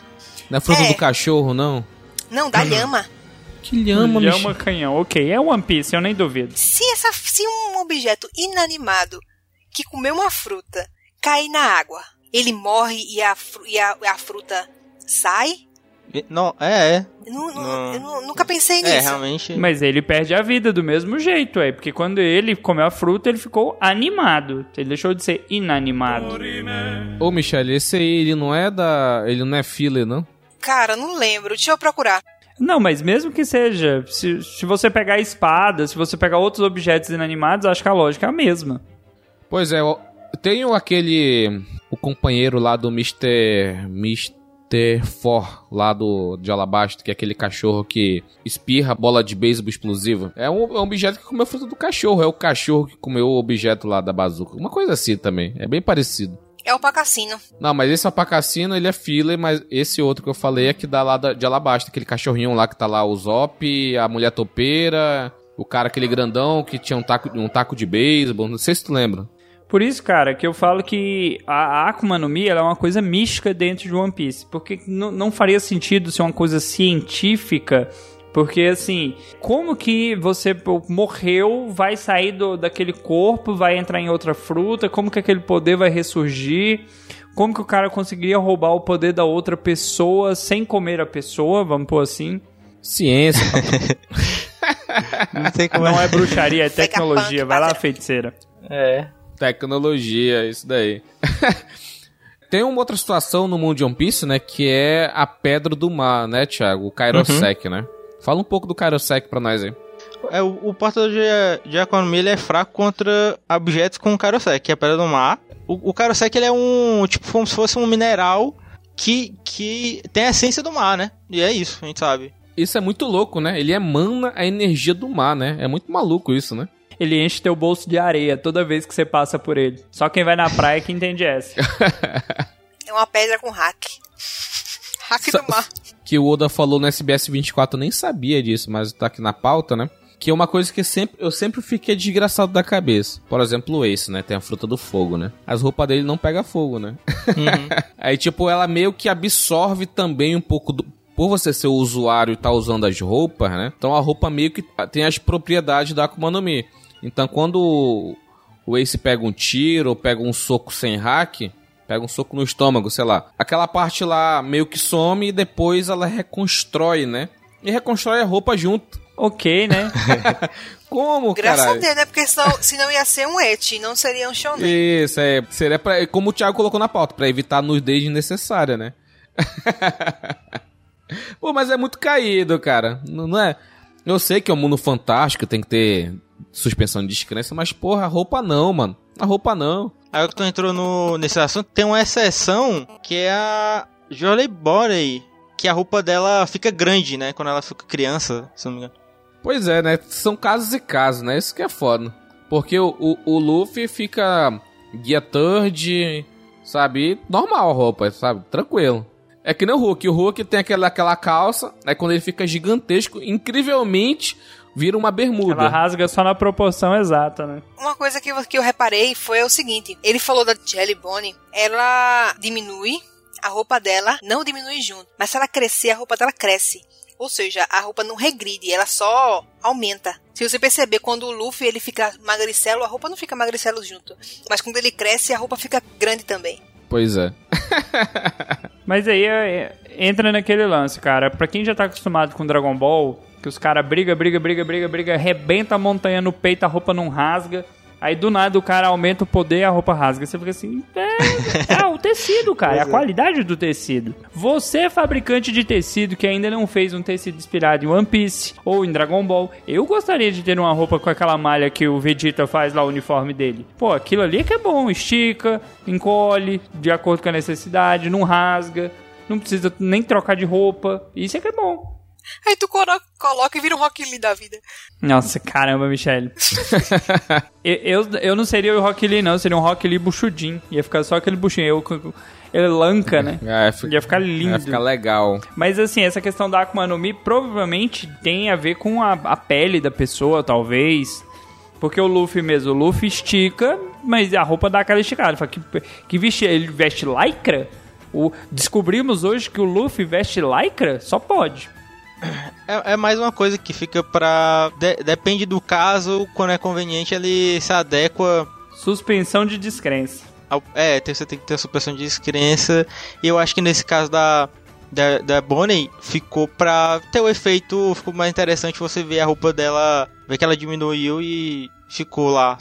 Não é fruta é. do cachorro, não? Não, da lhama. Que lhama, Lhama canhão, ok. É One Piece, eu nem duvido. Se, essa, se um objeto inanimado que comeu uma fruta cair na água, ele morre e a, e a, a fruta sai? Não, é, é. Não, não, Eu nunca pensei é, nisso. É, realmente. Mas ele perde a vida do mesmo jeito, é. Porque quando ele comeu a fruta, ele ficou animado. Ele deixou de ser inanimado. Ô, Michele, esse aí, ele não é da. Ele não é filler, não? Cara, não lembro. Deixa eu procurar. Não, mas mesmo que seja, se, se você pegar espada, se você pegar outros objetos inanimados, acho que a lógica é a mesma. Pois é, eu tenho aquele. O companheiro lá do Mr. Mr. For, lá do de Alabasta, que é aquele cachorro que espirra bola de beisebol explosiva. É um, é um objeto que comeu fruta do cachorro. É o cachorro que comeu o objeto lá da bazuca. Uma coisa assim também. É bem parecido. É o Pacassino. Não, mas esse Apacassino, ele é filler, mas esse outro que eu falei é que dá lá de Alabasta, aquele cachorrinho lá que tá lá, o Zop, a mulher topeira, o cara aquele grandão que tinha um taco, um taco de beisebol, não sei se tu lembra. Por isso, cara, que eu falo que a Akuma no Mi é uma coisa mística dentro de One Piece. Porque não faria sentido ser uma coisa científica porque assim, como que você morreu, vai sair do, daquele corpo, vai entrar em outra fruta, como que aquele poder vai ressurgir? Como que o cara conseguiria roubar o poder da outra pessoa sem comer a pessoa, vamos pôr assim? Ciência. não, tem como não é bruxaria, é tecnologia. Vai lá, feiticeira. É. Tecnologia, isso daí. Tem uma outra situação no mundo de One Piece, né? Que é a Pedra do Mar, né, Thiago? O Kairosek, uhum. né? Fala um pouco do Kairosek pra nós aí. É, o, o portador de, de economia ele é fraco contra objetos com Kairosek, que é a pedra do mar. O, o Kairosek ele é um, tipo, como se fosse um mineral que, que tem a essência do mar, né? E é isso, a gente sabe. Isso é muito louco, né? Ele emana a energia do mar, né? É muito maluco isso, né? Ele enche teu bolso de areia toda vez que você passa por ele. Só quem vai na praia que entende essa. é uma pedra com hack. Hack do mar que o Oda falou no SBS 24, eu nem sabia disso, mas tá aqui na pauta, né? Que é uma coisa que sempre, eu sempre fiquei desgraçado da cabeça. Por exemplo, o Ace, né? Tem a fruta do fogo, né? As roupas dele não pegam fogo, né? Uhum. Aí, tipo, ela meio que absorve também um pouco do, por você ser o usuário e tá usando as roupas, né? Então a roupa meio que tem as propriedades da Akuma no Mi. Então quando o Ace pega um tiro ou pega um soco sem hack, pega um soco no estômago, sei lá. Aquela parte lá meio que some e depois ela reconstrói, né? E reconstrói a roupa junto. Ok, né? Como, cara? Graças a Deus, né? Porque senão, senão ia ser um et, não seria um shonen. Isso, é. Seria pra, como o Thiago colocou na pauta, pra evitar nudez desnecessária, né? Pô, mas é muito caído, cara. Não, não é... Eu sei que é um mundo fantástico, tem que ter suspensão de descrença, mas porra, a roupa não, mano. A roupa não. Aí que tu entrou no, nesse assunto, tem uma exceção que é a Jolie Body, que a roupa dela fica grande, né? Quando ela fica criança, se não me engano. Pois é, né? São casos e casos, né? Isso que é foda. Porque o, o, o Luffy fica guia third, sabe? Normal a roupa, sabe? Tranquilo. É que nem o Hulk. O Hulk tem aquela, aquela calça, aí quando ele fica gigantesco, incrivelmente vira uma bermuda. Ela rasga só na proporção exata, né? Uma coisa que eu, que eu reparei foi o seguinte: ele falou da Jelly Bonnie, ela diminui, a roupa dela não diminui junto, mas se ela crescer, a roupa dela cresce. Ou seja, a roupa não regride, ela só aumenta. Se você perceber, quando o Luffy ele fica magricelo, a roupa não fica magricelo junto. Mas quando ele cresce, a roupa fica grande também. Pois é. Mas aí é, entra naquele lance, cara. Pra quem já tá acostumado com Dragon Ball, que os caras briga, briga, briga, briga, briga, rebenta a montanha no peito, a roupa não rasga. Aí do nada o cara aumenta o poder e a roupa rasga. Você fica assim, é, é o tecido, cara, é a é. qualidade do tecido. Você, fabricante de tecido que ainda não fez um tecido inspirado em One Piece ou em Dragon Ball, eu gostaria de ter uma roupa com aquela malha que o Vegeta faz lá, o uniforme dele. Pô, aquilo ali é que é bom, estica, encolhe, de acordo com a necessidade, não rasga, não precisa nem trocar de roupa. Isso é que é bom. Aí tu coloca e vira um Rock Lee da vida. Nossa, caramba, Michelle. eu, eu, eu, não seria o Rock Lee, não. Eu seria um Rock Lee buchudinho. Ia ficar só aquele buchinho. Eu, ele lanca, né? É, ia ficar lindo. Ia ficar legal. Mas assim, essa questão da Akuma no Mi provavelmente tem a ver com a, a pele da pessoa, talvez. Porque o Luffy mesmo, o Luffy estica, mas a roupa dá aquela esticada. Fala, que, que vestir, ele veste lycra? O, descobrimos hoje que o Luffy veste lycra? Só pode. É, é, mais uma coisa que fica pra. De, depende do caso, quando é conveniente, ele se adequa. Suspensão de descrença. Ao, é, você tem que ter a suspensão de descrença. E eu acho que nesse caso da, da, da Bonnie, ficou pra ter o efeito. Ficou mais interessante você ver a roupa dela. Ver que ela diminuiu e ficou lá.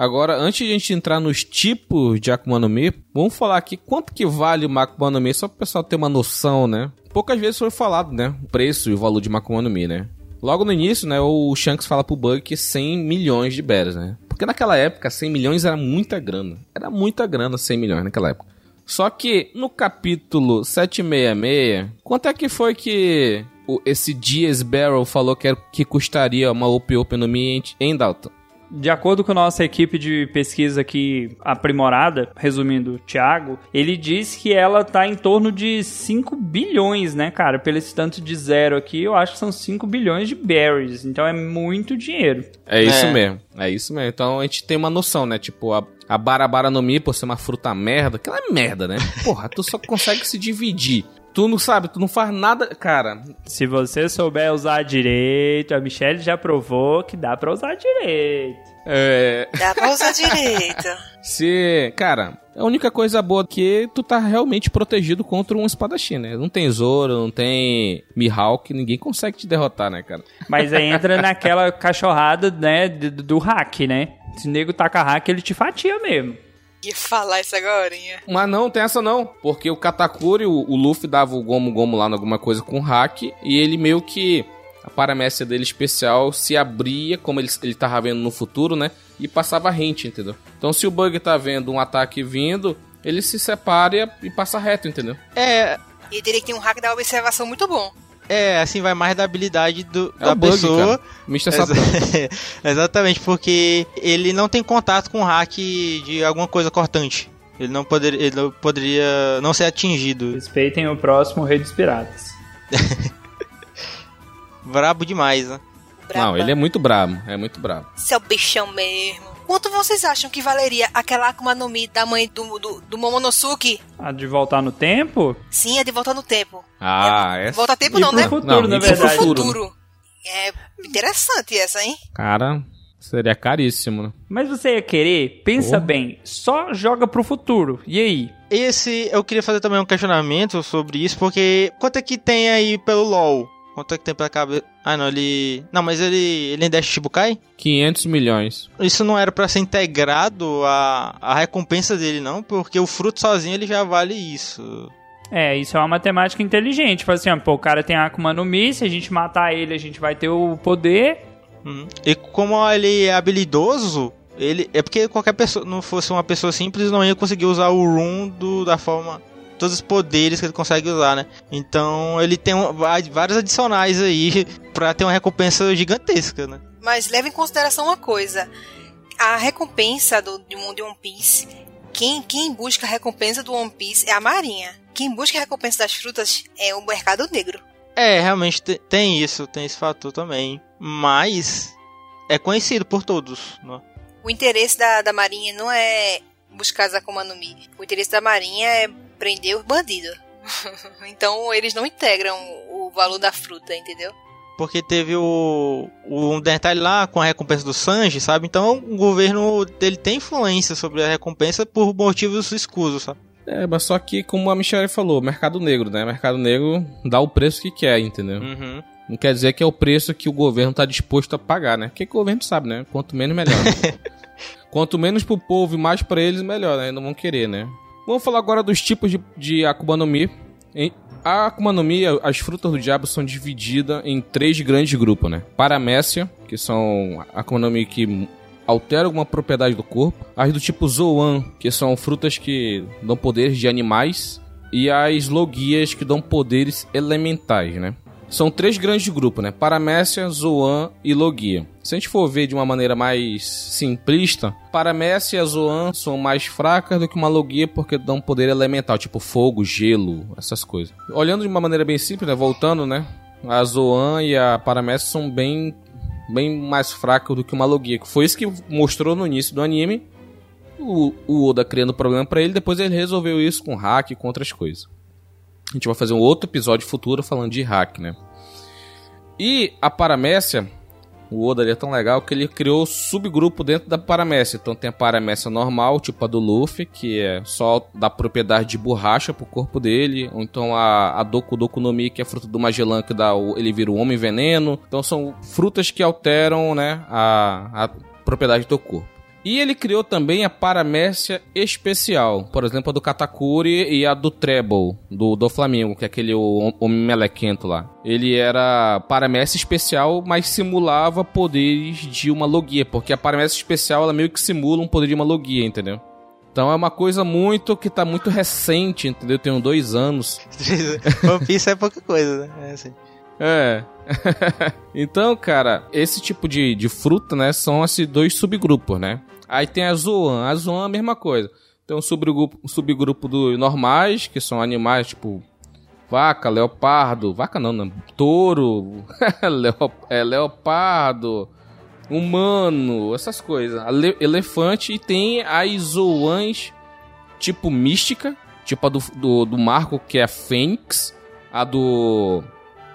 Agora, antes de a gente entrar nos tipos de Akuma no Mi, vamos falar aqui quanto que vale o Akuma no Mi, só para o pessoal ter uma noção, né? Poucas vezes foi falado, né? O preço e o valor de Akuma no Mi, né? Logo no início, né, o Shanks fala pro Bug que 100 milhões de beras, né? Porque naquela época 100 milhões era muita grana. Era muita grana 100 milhões naquela época. Só que no capítulo 766, quanto é que foi que o, esse Dias Barrel falou que, era, que custaria uma Op-Op no Mi em Dalton? De acordo com a nossa equipe de pesquisa aqui aprimorada, resumindo, Thiago, ele diz que ela tá em torno de 5 bilhões, né, cara? Pelo esse tanto de zero aqui, eu acho que são 5 bilhões de berries. Então é muito dinheiro. É isso é. mesmo. É isso mesmo. Então a gente tem uma noção, né? Tipo, a, a Barabara no Mi, por ser uma fruta merda, aquela é merda, né? Porra, tu só consegue se dividir. Tu não sabe, tu não faz nada, cara. Se você souber usar direito, a Michelle já provou que dá pra usar direito. É. Dá pra usar direito. Se, cara, a única coisa boa é que tu tá realmente protegido contra um espadachim, né? Não tem Zoro, não tem Mihawk, ninguém consegue te derrotar, né, cara? Mas aí entra naquela cachorrada, né, do, do hack, né? Se o nego taca hack, ele te fatia mesmo ia falar isso agora. Mas não, tem essa não. Porque o Katakuri, o, o Luffy dava o Gomu Gomu lá em alguma coisa com hack. E ele meio que. A paramécia dele especial se abria, como ele, ele tava vendo no futuro, né? E passava rente, entendeu? Então se o Bug tá vendo um ataque vindo, ele se separa e, e passa reto, entendeu? É. E ele tem um hack da observação muito bom. É, assim vai mais da habilidade do, é da bug, pessoa. Mr. Exatamente, porque ele não tem contato com o hack de alguma coisa cortante. Ele não, poder, ele não poderia não ser atingido. Respeitem o próximo Rei dos Piratas. brabo demais, né? Braba. Não, ele é muito brabo, é muito brabo. Seu bichão mesmo. Quanto vocês acham que valeria aquela Akuma no Mi da mãe do, do, do Momonosuke? A de voltar no tempo? Sim, a de voltar no tempo. Ah, é. Volta tempo não, né? Futuro, não, na verdade. Futuro. futuro. É interessante essa, hein? Cara, seria caríssimo, né? Mas você ia querer? Pensa bem, só joga pro futuro. E aí? Esse, eu queria fazer também um questionamento sobre isso, porque quanto é que tem aí pelo LoL? Quanto é que tem pra cabeça? Ah, não, ele. Não, mas ele. Ele ainda é Shichibukai? 500 milhões. Isso não era para ser integrado à, à recompensa dele, não? Porque o fruto sozinho ele já vale isso. É, isso é uma matemática inteligente. Tipo assim, pô, o cara tem Akuma no Mi, se a gente matar ele, a gente vai ter o poder. Uhum. E como ele é habilidoso, ele. É porque qualquer pessoa, não fosse uma pessoa simples, não ia conseguir usar o Run do, da forma todos os poderes que ele consegue usar, né? Então ele tem um, vários adicionais aí para ter uma recompensa gigantesca, né? Mas leve em consideração uma coisa: a recompensa do, de One Piece, quem, quem busca a recompensa do One Piece é a Marinha. Quem busca a recompensa das frutas é o mercado negro. É, realmente tem isso, tem esse fator também. Mas é conhecido por todos. Né? O interesse da, da Marinha não é buscar as Akuma no Mi. O interesse da Marinha é prender os bandidos. então eles não integram o valor da fruta, entendeu? Porque teve o, o um detalhe lá com a recompensa do Sanji, sabe? Então o governo dele tem influência sobre a recompensa por motivos escusos, sabe? É, mas só que, como a Michelle falou, mercado negro, né? Mercado negro dá o preço que quer, entendeu? Uhum. Não quer dizer que é o preço que o governo está disposto a pagar, né? Porque o governo sabe, né? Quanto menos, melhor. Quanto menos pro povo e mais para eles, melhor, né? Não vão querer, né? Vamos falar agora dos tipos de, de Akuma no Mi. A Akuma no Mi, as frutas do diabo são divididas em três grandes grupos, né? Paramécia, que são Akuma no Mi que alteram alguma propriedade do corpo. As do tipo Zoan, que são frutas que dão poderes de animais. E as Logias, que dão poderes elementais, né? São três grandes grupos, né? Paramécia, Zoan e Logia. Se a gente for ver de uma maneira mais simplista, Paramécia e a Zoan são mais fracas do que uma Logia porque dão poder elemental, tipo fogo, gelo, essas coisas. Olhando de uma maneira bem simples, né? Voltando, né? A Zoan e a Paramécia são bem, bem mais fracas do que uma Logia. Foi isso que mostrou no início do anime. O, o Oda criando problema para ele, depois ele resolveu isso com hack e com outras coisas. A gente vai fazer um outro episódio futuro falando de hack, né? E a paramécia, o Oda é tão legal que ele criou subgrupo dentro da paramécia. Então tem a paramécia normal, tipo a do Luffy, que é só da propriedade de borracha pro corpo dele. Ou então a, a Doku Doku no Mi, que é a fruta do Magellan, que dá o, ele vira o Homem Veneno. Então são frutas que alteram, né, a, a propriedade do corpo. E ele criou também a paramécia especial, por exemplo, a do Katakuri e a do Treble, do, do Flamengo, que é aquele homem melequento lá. Ele era paramécia especial, mas simulava poderes de uma logia, porque a paramécia especial ela meio que simula um poder de uma logia, entendeu? Então é uma coisa muito que tá muito recente, entendeu? Eu tenho dois anos. One Piece é pouca coisa, né? É assim. É. então, cara, esse tipo de, de fruta, né, são esses dois subgrupos, né? Aí tem a Zoan. A Zoan é a mesma coisa. Tem um subgrupo, um subgrupo dos normais, que são animais tipo vaca, leopardo. Vaca não, não. Touro. é, leopardo. Humano. Essas coisas. elefante. E tem as Zoans tipo mística. Tipo a do, do, do Marco, que é a Fênix. A do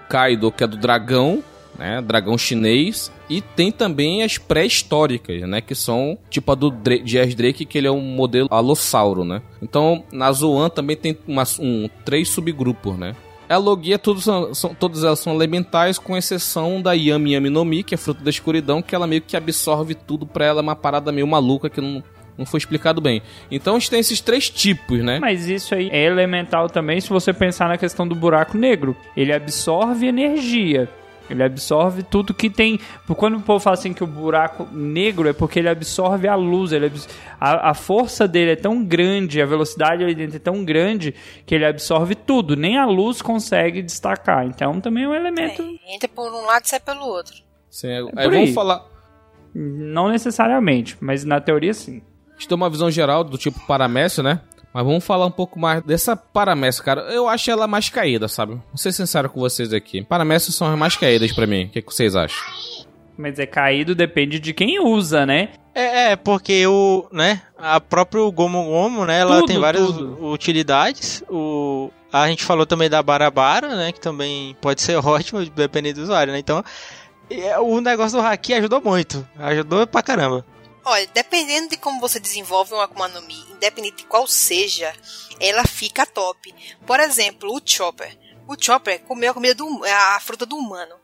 Kaido, que é do dragão, né? Dragão chinês. E tem também as pré-históricas, né? Que são tipo a do Jazz Drake, que ele é um modelo alossauro, né? Então, na Zoan também tem uma, um, três subgrupos, né? A Logia, todos são, são, todas elas são elementais, com exceção da Yami Yami no Mi, que é fruta da escuridão, que ela meio que absorve tudo pra ela, é uma parada meio maluca que não, não foi explicado bem. Então a gente tem esses três tipos, né? Mas isso aí é elemental também se você pensar na questão do buraco negro. Ele absorve energia. Ele absorve tudo que tem. Quando o povo fala assim que o buraco negro é porque ele absorve a luz. Ele absorve... a, a, força dele é tão grande, a velocidade ali dentro é tão grande que ele absorve tudo. Nem a luz consegue destacar. Então também é um elemento. É, entra por um lado e sai pelo outro. Sim, é, é vamos falar. Não necessariamente, mas na teoria sim. A gente tem uma visão geral do tipo paramécio, né? Mas vamos falar um pouco mais dessa paramécia, cara. Eu acho ela mais caída, sabe? Vou ser sincero com vocês aqui. Paramécias são as mais caídas para mim. O que, que vocês acham? Mas é caído depende de quem usa, né? É, é porque o, né, a próprio Gomu Gomu, né, ela tudo, tem várias tudo. utilidades. O a gente falou também da Barabara, né, que também pode ser ótimo dependendo do usuário, né? Então, é, o negócio do Haki ajudou muito. Ajudou pra caramba. Olha, dependendo de como você desenvolve uma Akuma no Mi, independente de qual seja, ela fica top. Por exemplo, o Chopper. O Chopper comeu a comida do a fruta do humano.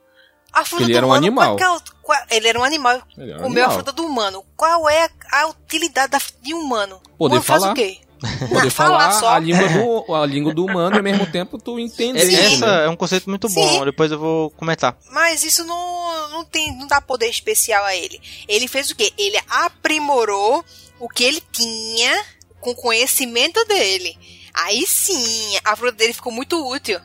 A fruta ele do era humano, um animal. Qual, é qual, ele era um animal. Ele comeu animal. a fruta do humano. Qual é a, a utilidade da, de um humano? Poder humano falar. faz o quê? Poder falar, falar a, língua do, a língua do humano e ao mesmo tempo tu entender. Essa é um conceito muito Sim. bom, depois eu vou comentar. Mas isso não, não, tem, não dá poder especial a ele. Ele fez o quê? Ele aprimorou o que ele tinha com o conhecimento dele. Aí sim, a fruta dele ficou muito útil.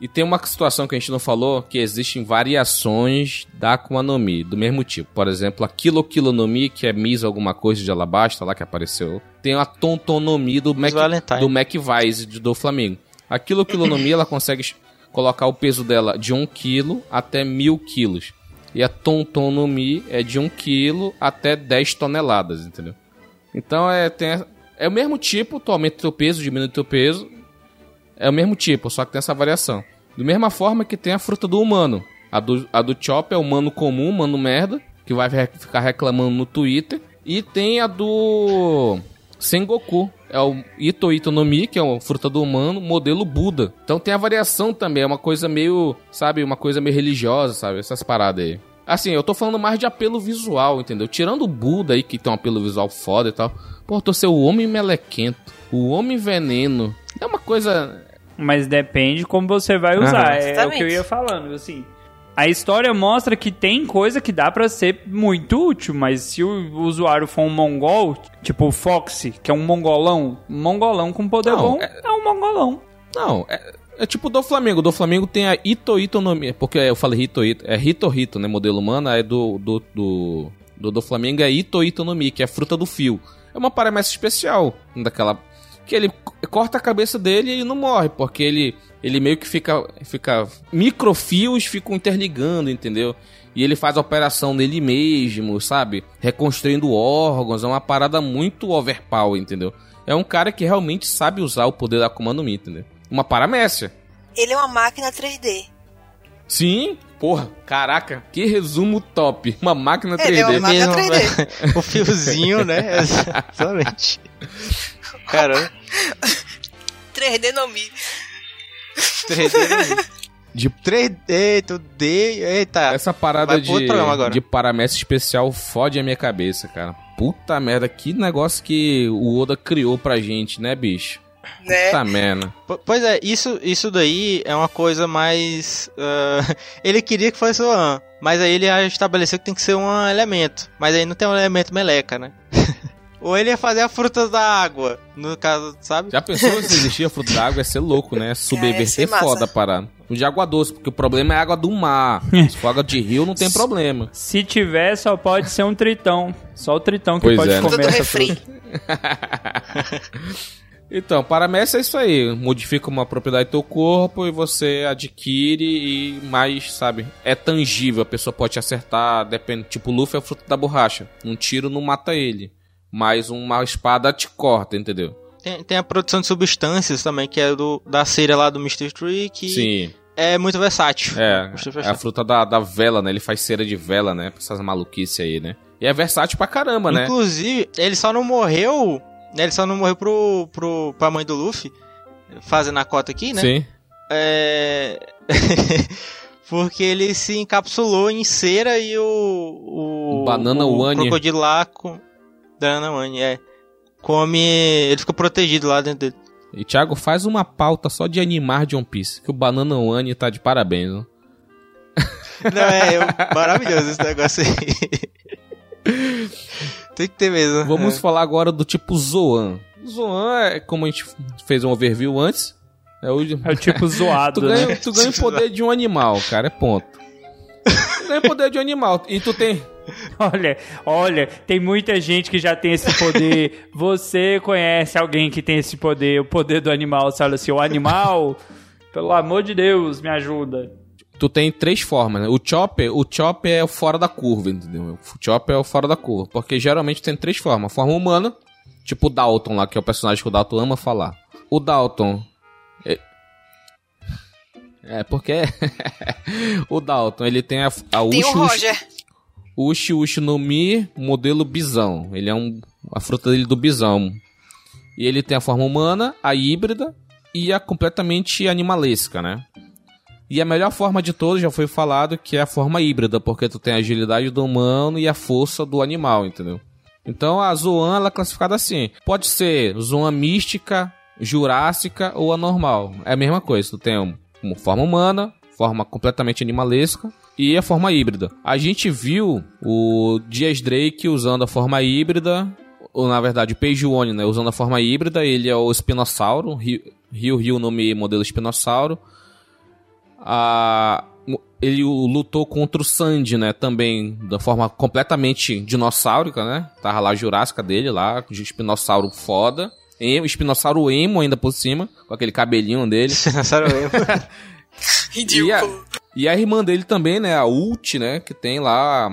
E tem uma situação que a gente não falou, que existem variações da Akuma no Mi, do mesmo tipo. Por exemplo, a Kilo Kilo no Mi, que é Misa alguma coisa de Alabasta lá que apareceu. Tem a Tontonomi do Mac, do Mac Vise do Flamengo. A Kilo Kilo no Mi, ela consegue colocar o peso dela de 1 kg até 1000 kg. E a Tontonomi é de 1 kg até 10 toneladas, entendeu? Então é, tem, é o mesmo tipo, tu aumenta o teu peso, diminui o teu peso, é o mesmo tipo, só que tem essa variação. Da mesma forma que tem a fruta do humano. A do, a do Chop é o humano comum, humano merda, que vai ficar reclamando no Twitter. E tem a do Sengoku, é o Ito Ito no Mi, que é a fruta do humano, modelo Buda. Então tem a variação também, é uma coisa meio, sabe, uma coisa meio religiosa, sabe, essas paradas aí. Assim, eu tô falando mais de apelo visual, entendeu? Tirando o Buda aí, que tem um apelo visual foda e tal. Pô, tô ser o homem melequento, o homem veneno. É uma coisa mas depende como você vai usar. Uhum. É, o que eu ia falando, assim. A história mostra que tem coisa que dá para ser muito útil, mas se o usuário for um mongol, tipo o Foxy, que é um mongolão, mongolão com poder não, bom, é... é... um mongolão. Não, é, é tipo do Flamengo. Do Flamengo tem a Ito Ito no porque eu falei Hito Ito, é Hito Hito, né, modelo humano, é do do, do do, do Flamengo é Ito Ito no Mi, que é a fruta do fio. É uma paramécia especial daquela que ele corta a cabeça dele e ele não morre, porque ele, ele meio que fica, fica. Microfios ficam interligando, entendeu? E ele faz a operação nele mesmo, sabe? Reconstruindo órgãos, é uma parada muito overpower, entendeu? É um cara que realmente sabe usar o poder da Comando Mi, entendeu? Uma paramécia. Ele é uma máquina 3D. Sim, porra, caraca, que resumo top. Uma máquina 3D. Ele é uma máquina 3D. o fiozinho, né? Exatamente. Caramba. 3D no Mi. 3D no Mi. De 3D, tu D, eita. Essa parada de, de paramécia especial fode a minha cabeça, cara. Puta merda, que negócio que o Oda criou pra gente, né, bicho? Né? Puta merda. Pois é, isso, isso daí é uma coisa mais. Uh, ele queria que fosse o mas aí ele estabeleceu que tem que ser um elemento. Mas aí não tem um elemento meleca, né? Ou ele ia fazer a fruta da água, no caso, sabe? Já pensou se existia fruta da água? Ia ser louco, né? Subverter é, foda a parada. O de água doce, porque o problema é água do mar. se for água de rio, não tem problema. Se tiver, só pode ser um tritão. Só o tritão que pois pode é. comer essa fruta. Então, paramécia é isso aí. Modifica uma propriedade do teu corpo e você adquire e mais, sabe, é tangível. A pessoa pode te acertar, depende. Tipo, o Luffy é o fruto da borracha. Um tiro não mata ele. Mas uma espada te corta, entendeu? Tem, tem a produção de substâncias também, que é do, da cera lá do Mr. Tree, que Sim. é muito versátil. É, é a fruta da, da vela, né? Ele faz cera de vela, né? Essas maluquices aí, né? E é versátil pra caramba, né? Inclusive, ele só não morreu né, ele só não morreu pro, pro, pra mãe do Luffy, fazendo a cota aqui, né? Sim. É... Porque ele se encapsulou em cera e o. O, Banana o crocodilo lá com. Banana One, é. Come. Ele fica protegido lá dentro dele. E Thiago, faz uma pauta só de animar de One Piece, que o Banana One tá de parabéns, não? Não, é, é maravilhoso esse negócio aí. Tem que ter mesmo. Vamos é. falar agora do tipo Zoan. Zoan é como a gente fez um overview antes. É o, é o tipo zoado, tu ganha, né? Tu ganha o poder de um animal, cara, é ponto. Tu ganha o poder de um animal. E tu tem. Olha, olha, tem muita gente que já tem esse poder. Você conhece alguém que tem esse poder, o poder do animal, sabe assim, o animal, pelo amor de Deus, me ajuda tu tem três formas, né? O chopper, o chopper é o fora da curva, entendeu? O chopper é o fora da curva, porque geralmente tem três formas. A forma humana, tipo o Dalton lá, que é o personagem que o Dalton ama falar. O Dalton é, é porque o Dalton, ele tem a, a tem o Roger. Ushi Ushi no Mi, modelo bisão. Ele é um a fruta dele do bisão. E ele tem a forma humana, a híbrida e a completamente animalesca, né? E a melhor forma de todos já foi falado que é a forma híbrida, porque tu tem a agilidade do humano e a força do animal, entendeu? Então a Zoan ela é classificada assim. Pode ser Zoan mística, jurássica ou anormal. É a mesma coisa. Tu tem uma forma humana, forma completamente animalesca e a forma híbrida. A gente viu o Dias Drake usando a forma híbrida, ou na verdade o Peijuone, né, usando a forma híbrida. Ele é o espinossauro, Rio Rio nome modelo espinossauro a, ele lutou contra o Sandy, né? Também da forma completamente dinossáurica, né? Tava lá a Jurássica dele, lá, de espinossauro foda. Emo, espinossauro emo ainda por cima, com aquele cabelinho dele. Espinossauro emo. Ridículo. E a, e a irmã dele também, né? A Ult, né? Que tem lá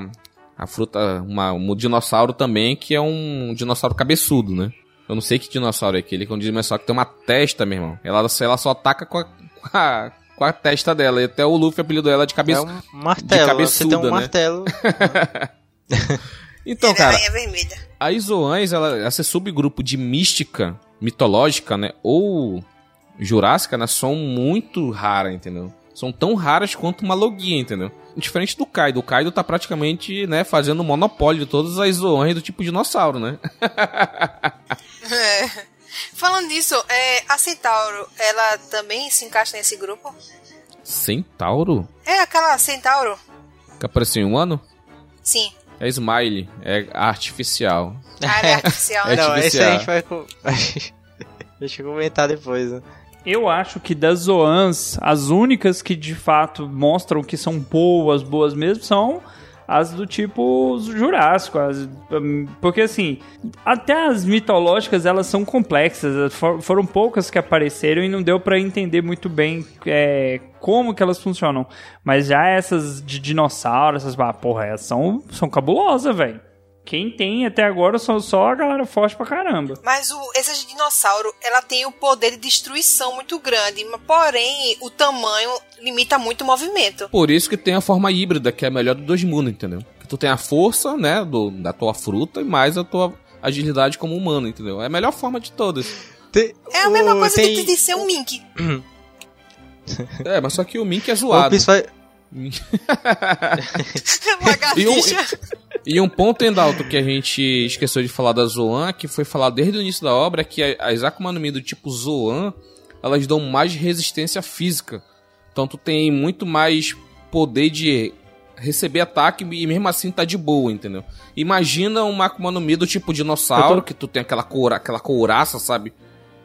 a fruta, uma, um dinossauro também, que é um dinossauro cabeçudo, né? Eu não sei que dinossauro é aquele, que é um dinossauro que tem uma testa, meu irmão. Ela, ela só ataca com a, com a com a testa dela. E até o Luffy apelidou ela de cabeça. É um martelo, de cabeçuda, você tem um né? martelo. então, cara, a Izoães, ela, esse subgrupo de mística, mitológica, né, ou jurássica, né, são muito raras, entendeu? São tão raras quanto uma logia, entendeu? Diferente do Kaido. O Kaido tá praticamente, né, fazendo monopólio de todas as Zoães do tipo dinossauro, né? é. Falando disso, é, a Centauro, ela também se encaixa nesse grupo? Centauro? É aquela Centauro. Que apareceu em um ano? Sim. É Smile, é artificial. Ah, é artificial. é Não, artificial. esse a gente vai. Deixa eu comentar depois. Né? Eu acho que das Zoans, as únicas que de fato mostram que são boas, boas mesmo, são as do tipo Jurássico. As, hum, porque assim, até as mitológicas elas são complexas. For, foram poucas que apareceram e não deu para entender muito bem é, como que elas funcionam. Mas já essas de dinossauro, essas, ah, porra, elas são, são cabulosas, velho. Quem tem até agora são só a galera forte pra caramba. Mas o, essa de dinossauro, ela tem o poder de destruição muito grande, porém o tamanho limita muito o movimento. Por isso que tem a forma híbrida, que é a melhor dos dois mundos, entendeu? Que tu tem a força, né, do, da tua fruta e mais a tua agilidade como humano, entendeu? É a melhor forma de todas. Tem, é a mesma coisa tem... de ser um Mink. é, mas só que o Mink é zoado. O vai... e, um, e um ponto em alto que a gente esqueceu de falar da Zoan, que foi falado desde o início da obra, é que as Akuma no Mi do tipo Zoan, elas dão mais resistência física. Então tu tem muito mais poder de receber ataque e mesmo assim tá de boa, entendeu? Imagina um Akuma no Mi do tipo dinossauro, tô... que tu tem aquela, coura, aquela couraça, sabe?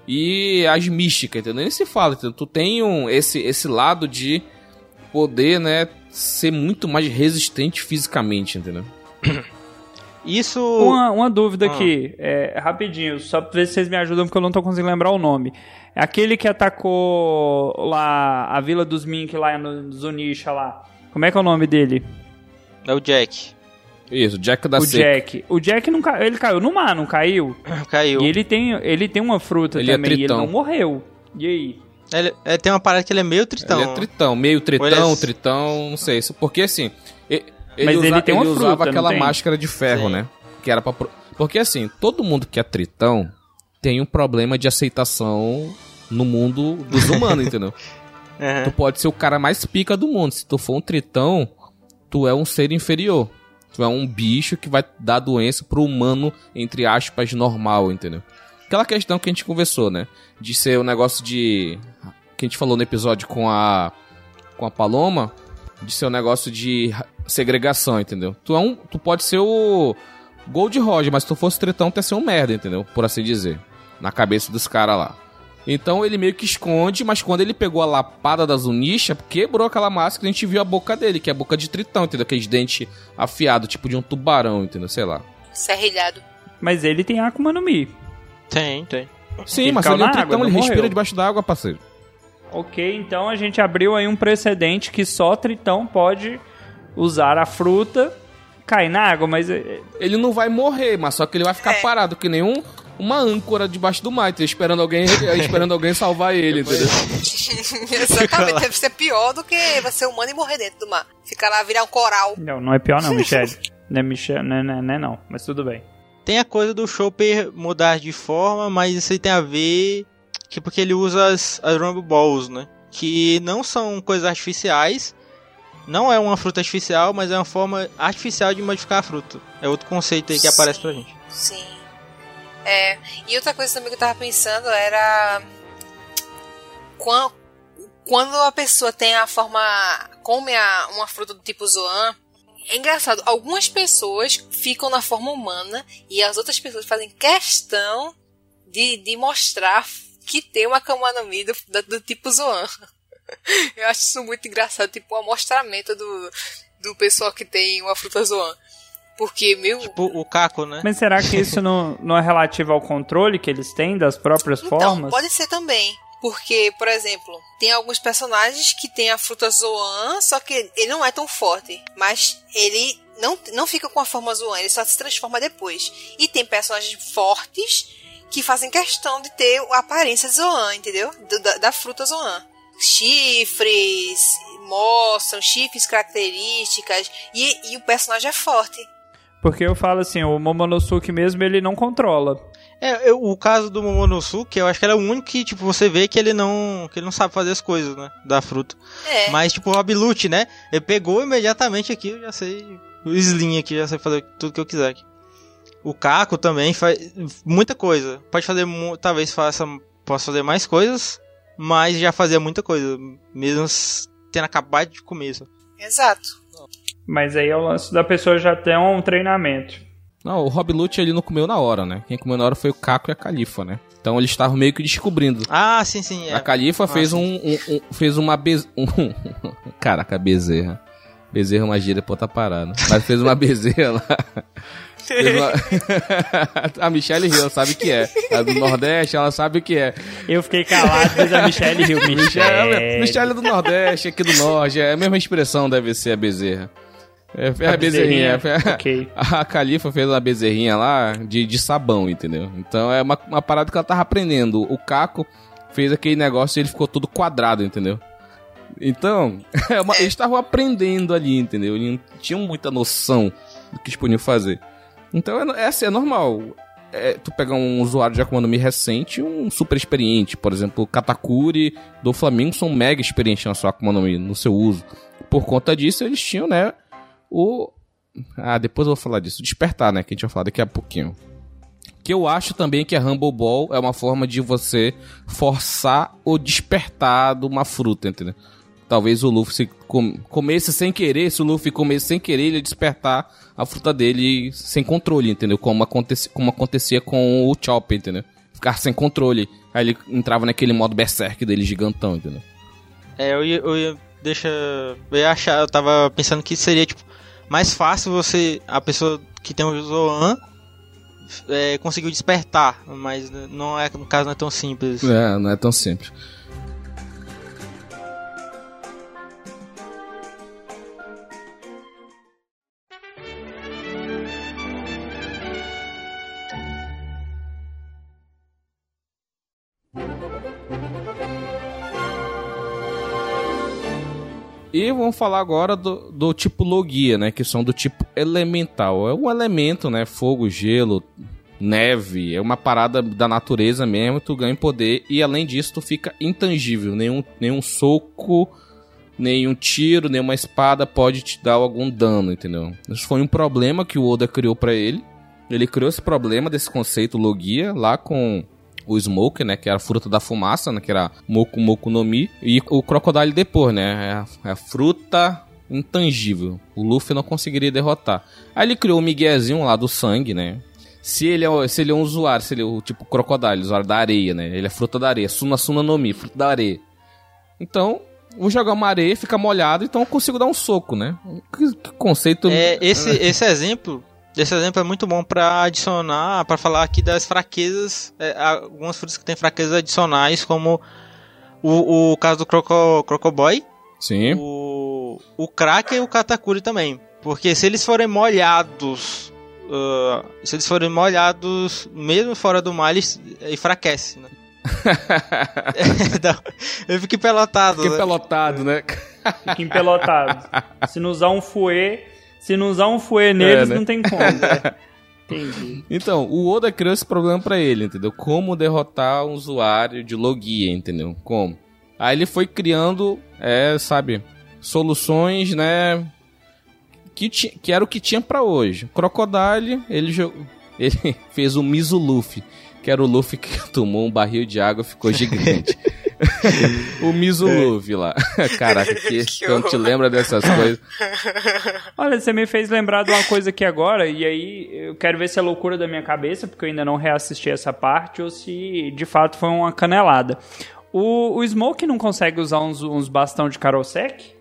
E as místicas, entendeu? Nem se fala, entendeu? Tu tem um, esse, esse lado de poder, né, ser muito mais resistente fisicamente, entendeu? Isso. Uma, uma dúvida ah. aqui, é, rapidinho, só pra ver se vocês me ajudam, porque eu não tô conseguindo lembrar o nome. É aquele que atacou lá a Vila dos Mink, lá no Zunisha lá. Como é que é o nome dele? É o Jack. Isso, Jack da O Jack. O Jack não caiu, ele caiu no mar, não caiu? caiu. E ele tem, ele tem uma fruta ele é também, é e ele não morreu. E aí? Ele, ele, tem uma parada que ele é meio tritão. Ele é tritão, meio tritão, é... tritão, não sei. Isso, porque assim, ele, Mas usa, ele tem uma ele fruta, usava aquela máscara de ferro, Sim. né? Que era pra. Porque assim, todo mundo que é tritão tem um problema de aceitação no mundo dos humanos, entendeu? Uhum. Tu pode ser o cara mais pica do mundo. Se tu for um tritão, tu é um ser inferior. Tu é um bicho que vai dar doença pro humano, entre aspas, normal, entendeu? Aquela questão que a gente conversou, né? De ser o um negócio de. Que a gente falou no episódio com a. Com a Paloma. De ser um negócio de segregação, entendeu? Tu, é um, tu pode ser o. Gold Roger, mas se tu fosse tritão, tu ia ser um merda, entendeu? Por assim dizer. Na cabeça dos caras lá. Então ele meio que esconde, mas quando ele pegou a lapada da Zunisha, quebrou aquela máscara e a gente viu a boca dele, que é a boca de tritão, entendeu? Aqueles dentes afiados, tipo de um tubarão, entendeu? Sei lá. Serrilhado. Mas ele tem Akuma no Mi. Tem, tem. Sim, ele mas ele é um tritão, ele respira debaixo d'água, parceiro. Ok, então a gente abriu aí um precedente que só tritão pode usar a fruta cair na água, mas. É, é- ele não vai morrer, mas só que ele vai ficar é. parado, que nenhum uma âncora debaixo do mar, esperando alguém, esperando alguém salvar ele, entendeu? Exatamente, deve ser pior do que você humano e morrer dentro do mar. Ficar lá, virar um coral. Não, não é pior não, Michelle. não é Michelle, não, é, não, não, não, mas tudo bem. Tem a coisa do Chopper mudar de forma, mas isso aí tem a ver que porque ele usa as, as Rumble Balls, né? Que não são coisas artificiais, não é uma fruta artificial, mas é uma forma artificial de modificar a fruta. É outro conceito aí que sim, aparece pra gente. Sim. É, e outra coisa também que eu tava pensando era quando, quando a pessoa tem a forma come a, uma fruta do tipo Zoan, é engraçado, algumas pessoas ficam na forma humana e as outras pessoas fazem questão de, de mostrar que tem uma Akuma no Mi do, do, do tipo Zoan. Eu acho isso muito engraçado, tipo um amostramento do, do pessoal que tem uma fruta Zoan. Porque, meu. Tipo o caco, né? Mas será que isso não, não é relativo ao controle que eles têm das próprias então, formas? Pode ser também. Porque, por exemplo, tem alguns personagens que tem a fruta Zoan, só que ele não é tão forte. Mas ele não, não fica com a forma Zoan, ele só se transforma depois. E tem personagens fortes que fazem questão de ter a aparência Zoan, entendeu? Da, da fruta Zoan. Chifres, mostram chifres, características. E, e o personagem é forte. Porque eu falo assim, o Momonosuke mesmo, ele não controla. É, eu, o caso do Momonosuke, eu acho que ele é o único que, tipo, você vê que ele não, que ele não sabe fazer as coisas, né, da fruta. É. Mas, tipo, o Rob Lute, né, ele pegou imediatamente aqui, eu já sei, o Slim aqui, já sei fazer tudo que eu quiser aqui. O Caco também faz muita coisa. Pode fazer, talvez faça, possa fazer mais coisas, mas já fazia muita coisa, mesmo tendo acabado de começo. Exato. Mas aí é o lance da pessoa já ter um treinamento. Não, o Rob Lute ele não comeu na hora, né? Quem comeu na hora foi o Caco e a Califa, né? Então eles estavam meio que descobrindo. Ah, sim, sim. É. A Califa ah, fez um, um, um, fez uma bez... um... Caraca, bezerra. Bezerra é uma gíria pra outra parada. Mas fez uma bezerra lá. Uma... a Michelle Hill sabe o que é. A do Nordeste, ela sabe o que é. Eu fiquei calado, mas a Michelle Hill. Michelle, Michelle é do Nordeste, aqui do Norte. É a mesma expressão deve ser a bezerra. É, a, a bezerrinha. bezerrinha. Okay. A Califa fez uma bezerrinha lá de, de sabão, entendeu? Então é uma, uma parada que ela tava aprendendo. O Caco fez aquele negócio e ele ficou todo quadrado, entendeu? Então, é uma, eles estavam aprendendo ali, entendeu? Eles não tinham muita noção do que eles podiam fazer. Então, é, é, assim, é normal. É, tu pegar um usuário de Akuma no Mi recente um super experiente. Por exemplo, Katakuri do Flamengo são mega experientes na sua Akuma no Mi, no seu uso. Por conta disso, eles tinham, né, o. Ah, depois eu vou falar disso. Despertar, né? Que a gente vai falar daqui a pouquinho. Que eu acho também que a Humble Ball é uma forma de você forçar o despertar de uma fruta, entendeu? Talvez o Luffy se com, comesse sem querer, se o Luffy comesse sem querer, ele ia despertar a fruta dele sem controle, entendeu? Como, aconteci, como acontecia com o Chopper, entendeu? Ficar sem controle. Aí ele entrava naquele modo berserk dele gigantão, entendeu? É, eu ia, eu ia deixa eu ia achar, eu tava pensando que seria tipo mais fácil você a pessoa que tem o Zoan é, conseguiu despertar, mas não é no caso não é tão simples. É, não é tão simples. E vamos falar agora do, do tipo Logia, né? Que são do tipo elemental. É um elemento, né? Fogo, gelo, neve. É uma parada da natureza mesmo. Tu ganha poder e além disso tu fica intangível. Nenhum, nenhum soco, nenhum tiro, nenhuma espada pode te dar algum dano, entendeu? Isso foi um problema que o Oda criou para ele. Ele criou esse problema desse conceito Logia lá com o Smoke, né? Que era a fruta da fumaça, né? Que era Moku Moku no Mi. E o Crocodile depois, né? É a, é a fruta intangível. O Luffy não conseguiria derrotar. Aí ele criou o Miguezinho lá do sangue, né? Se ele, é, se ele é um usuário, se ele é o tipo crocodile, usuário da areia, né? Ele é fruta da areia. Suna Suna no Mi, fruta da areia. Então, vou jogar uma areia, fica molhado, então eu consigo dar um soco, né? Que, que conceito. É, esse, esse exemplo esse exemplo é muito bom para adicionar, para falar aqui das fraquezas, é, algumas frutas que têm fraquezas adicionais, como o, o caso do Croco, Crocoboy, Sim. o, o Kraken e o Katakuri também. Porque se eles forem molhados, uh, se eles forem molhados mesmo fora do mar, eles enfraquecem, né? eu fiquei pelotado. Fiquei né? pelotado, né? Fiquei empelotado. Se não usar um fouet, se não usar um fouet neles, é, né? não tem como. Né? Entendi. Então, o Oda criou esse problema para ele, entendeu? Como derrotar um usuário de Logia, entendeu? Como? Aí ele foi criando, é, sabe, soluções, né? Que, que era o que tinha para hoje. Crocodile, ele, ele fez o Mizu Luffy, que era o Luffy que tomou um barril de água e ficou gigante. o Mizuluve lá. Caraca, que, que não te lembra dessas coisas. Olha, você me fez lembrar de uma coisa aqui agora, e aí eu quero ver se é loucura da minha cabeça, porque eu ainda não reassisti essa parte, ou se de fato foi uma canelada. O, o Smoke não consegue usar uns, uns bastão de Karosek?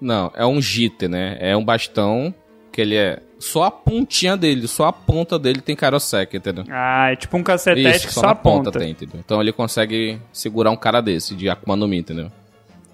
Não, é um jitter, né? É um bastão que ele é só a pontinha dele, só a ponta dele tem Karosek, entendeu? Ah, é tipo um cacetete Isso, que só, só a ponta. ponta tem, entendeu? Então ele consegue segurar um cara desse, de Akuma no Mi, entendeu?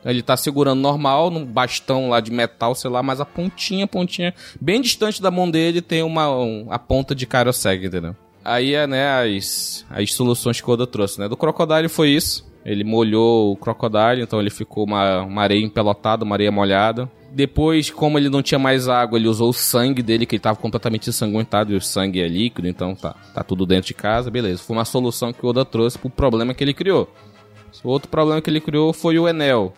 Ele tá segurando normal, num bastão lá de metal, sei lá, mas a pontinha, pontinha, bem distante da mão dele tem uma um, a ponta de Karosek, entendeu? Aí é, né, as, as soluções que o Oda trouxe, né? Do Crocodile foi isso. Ele molhou o Crocodile, então ele ficou uma, uma areia empelotada, uma areia molhada. Depois, como ele não tinha mais água, ele usou o sangue dele, que ele estava completamente ensanguentado, e o sangue é líquido, então tá, tá tudo dentro de casa, beleza. Foi uma solução que o Oda trouxe pro problema que ele criou. O outro problema que ele criou foi o Enel.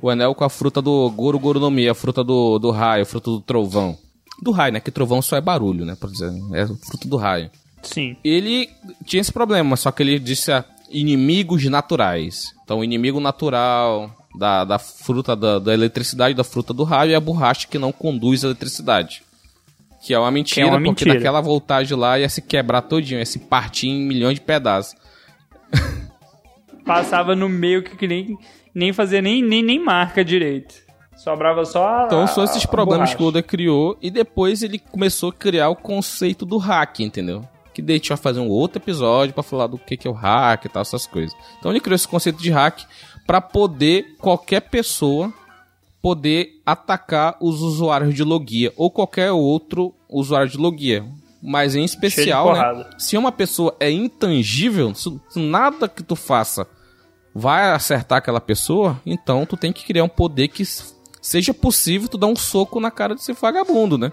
O Enel com a fruta do Goro Mi, a fruta do, do raio, a fruta do trovão. Do raio, né? Que trovão só é barulho, né? Por dizer, é fruta do raio. Sim. Ele tinha esse problema, só que ele disse inimigos naturais. Então, inimigo natural, da, da fruta da, da eletricidade, da fruta do raio, e a borracha que não conduz a eletricidade. Que é uma mentira, é uma porque mentira. naquela voltagem lá ia se quebrar todinho, ia se partir em milhões de pedaços. Passava no meio que nem, nem fazia nem, nem, nem marca direito. Sobrava só a, Então são esses problemas que o Oda criou e depois ele começou a criar o conceito do hack, entendeu? Que daí a gente vai fazer um outro episódio para falar do que, que é o hack e tal, essas coisas. Então ele criou esse conceito de hack para poder qualquer pessoa poder atacar os usuários de Logia ou qualquer outro usuário de Logia. Mas em especial, né, se uma pessoa é intangível, se nada que tu faça vai acertar aquela pessoa, então tu tem que criar um poder que seja possível tu dar um soco na cara desse vagabundo, né?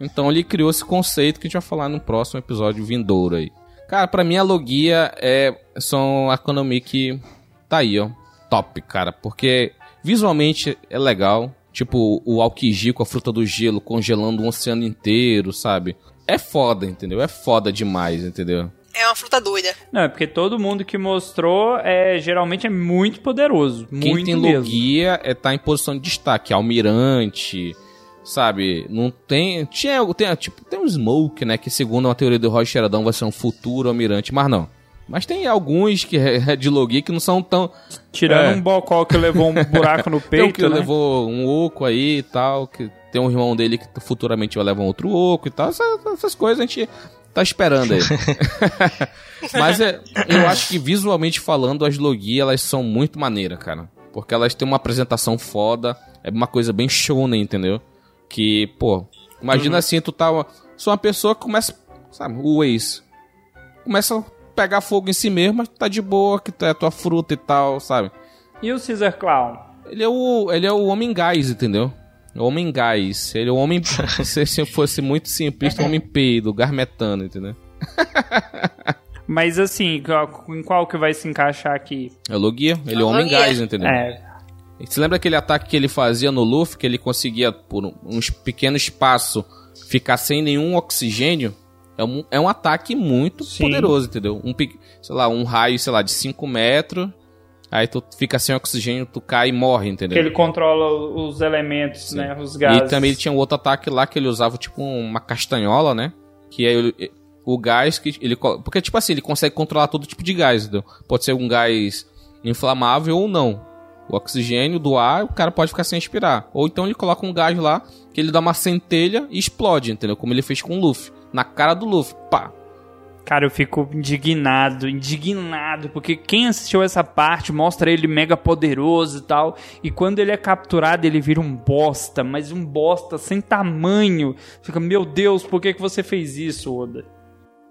Então ele criou esse conceito que a gente vai falar no próximo episódio vindouro aí. Cara, pra mim a Logia é são a economia que tá aí, ó. Top, cara. Porque visualmente é legal. Tipo, o Aokiji com a fruta do gelo congelando um oceano inteiro, sabe? É foda, entendeu? É foda demais, entendeu? É uma fruta doida. Não, é porque todo mundo que mostrou é geralmente é muito poderoso. Quem muito tem mesmo. logia é tá em posição de destaque, almirante, sabe? Não tem, tinha, tem, tipo, tem um Smoke, né, que segundo a teoria do Roger Sheridan vai ser um futuro almirante, mas não. Mas tem alguns que é de logia que não são tão Tirando É. um bocó que levou um buraco no Tem um que peito, né? levou um oco aí e tal, que tem um irmão dele que futuramente vai levar um outro oco e tal. Essas, essas coisas a gente tá esperando aí. Mas é, eu acho que visualmente falando, as logia elas são muito maneiras, cara. Porque elas têm uma apresentação foda, é uma coisa bem shonen, entendeu? Que, pô, imagina assim, tu tá. Sou uma pessoa que começa, sabe, o Waze. Começa a pegar fogo em si mesmo, mas tu tá de boa, que tu é a tua fruta e tal, sabe? E o Caesar Clown? Ele é o, ele é o homem gás, entendeu? O homem gás. Ele é o homem. se, se fosse muito simplista, o homem peido, gás metano, entendeu? Mas assim, em qual que vai se encaixar aqui? É o Logia, ele é o homem gás, entendeu? É, Você lembra aquele ataque que ele fazia no Luffy, que ele conseguia, por um- uns pequenos espaços, ficar sem nenhum oxigênio? É um, é um ataque muito Sim. poderoso, entendeu? Um, sei lá, um raio, sei lá, de 5 metros. Aí tu fica sem oxigênio, tu cai e morre, entendeu? que ele controla os elementos, né? Os gases. E também ele tinha um outro ataque lá que ele usava tipo uma castanhola, né? Que é ele- o gás que ele. Porque, tipo assim, ele consegue controlar todo tipo de gás, entendeu? Pode ser um gás inflamável ou não. O oxigênio do ar, o cara pode ficar sem respirar. Ou então ele coloca um gás lá que ele dá uma centelha e explode, entendeu? Como ele fez com o Luffy. Na cara do Luffy. Pá! Cara, eu fico indignado, indignado, porque quem assistiu essa parte mostra ele mega poderoso e tal, e quando ele é capturado ele vira um bosta, mas um bosta sem tamanho. Fica, meu Deus, por que, que você fez isso, Oda?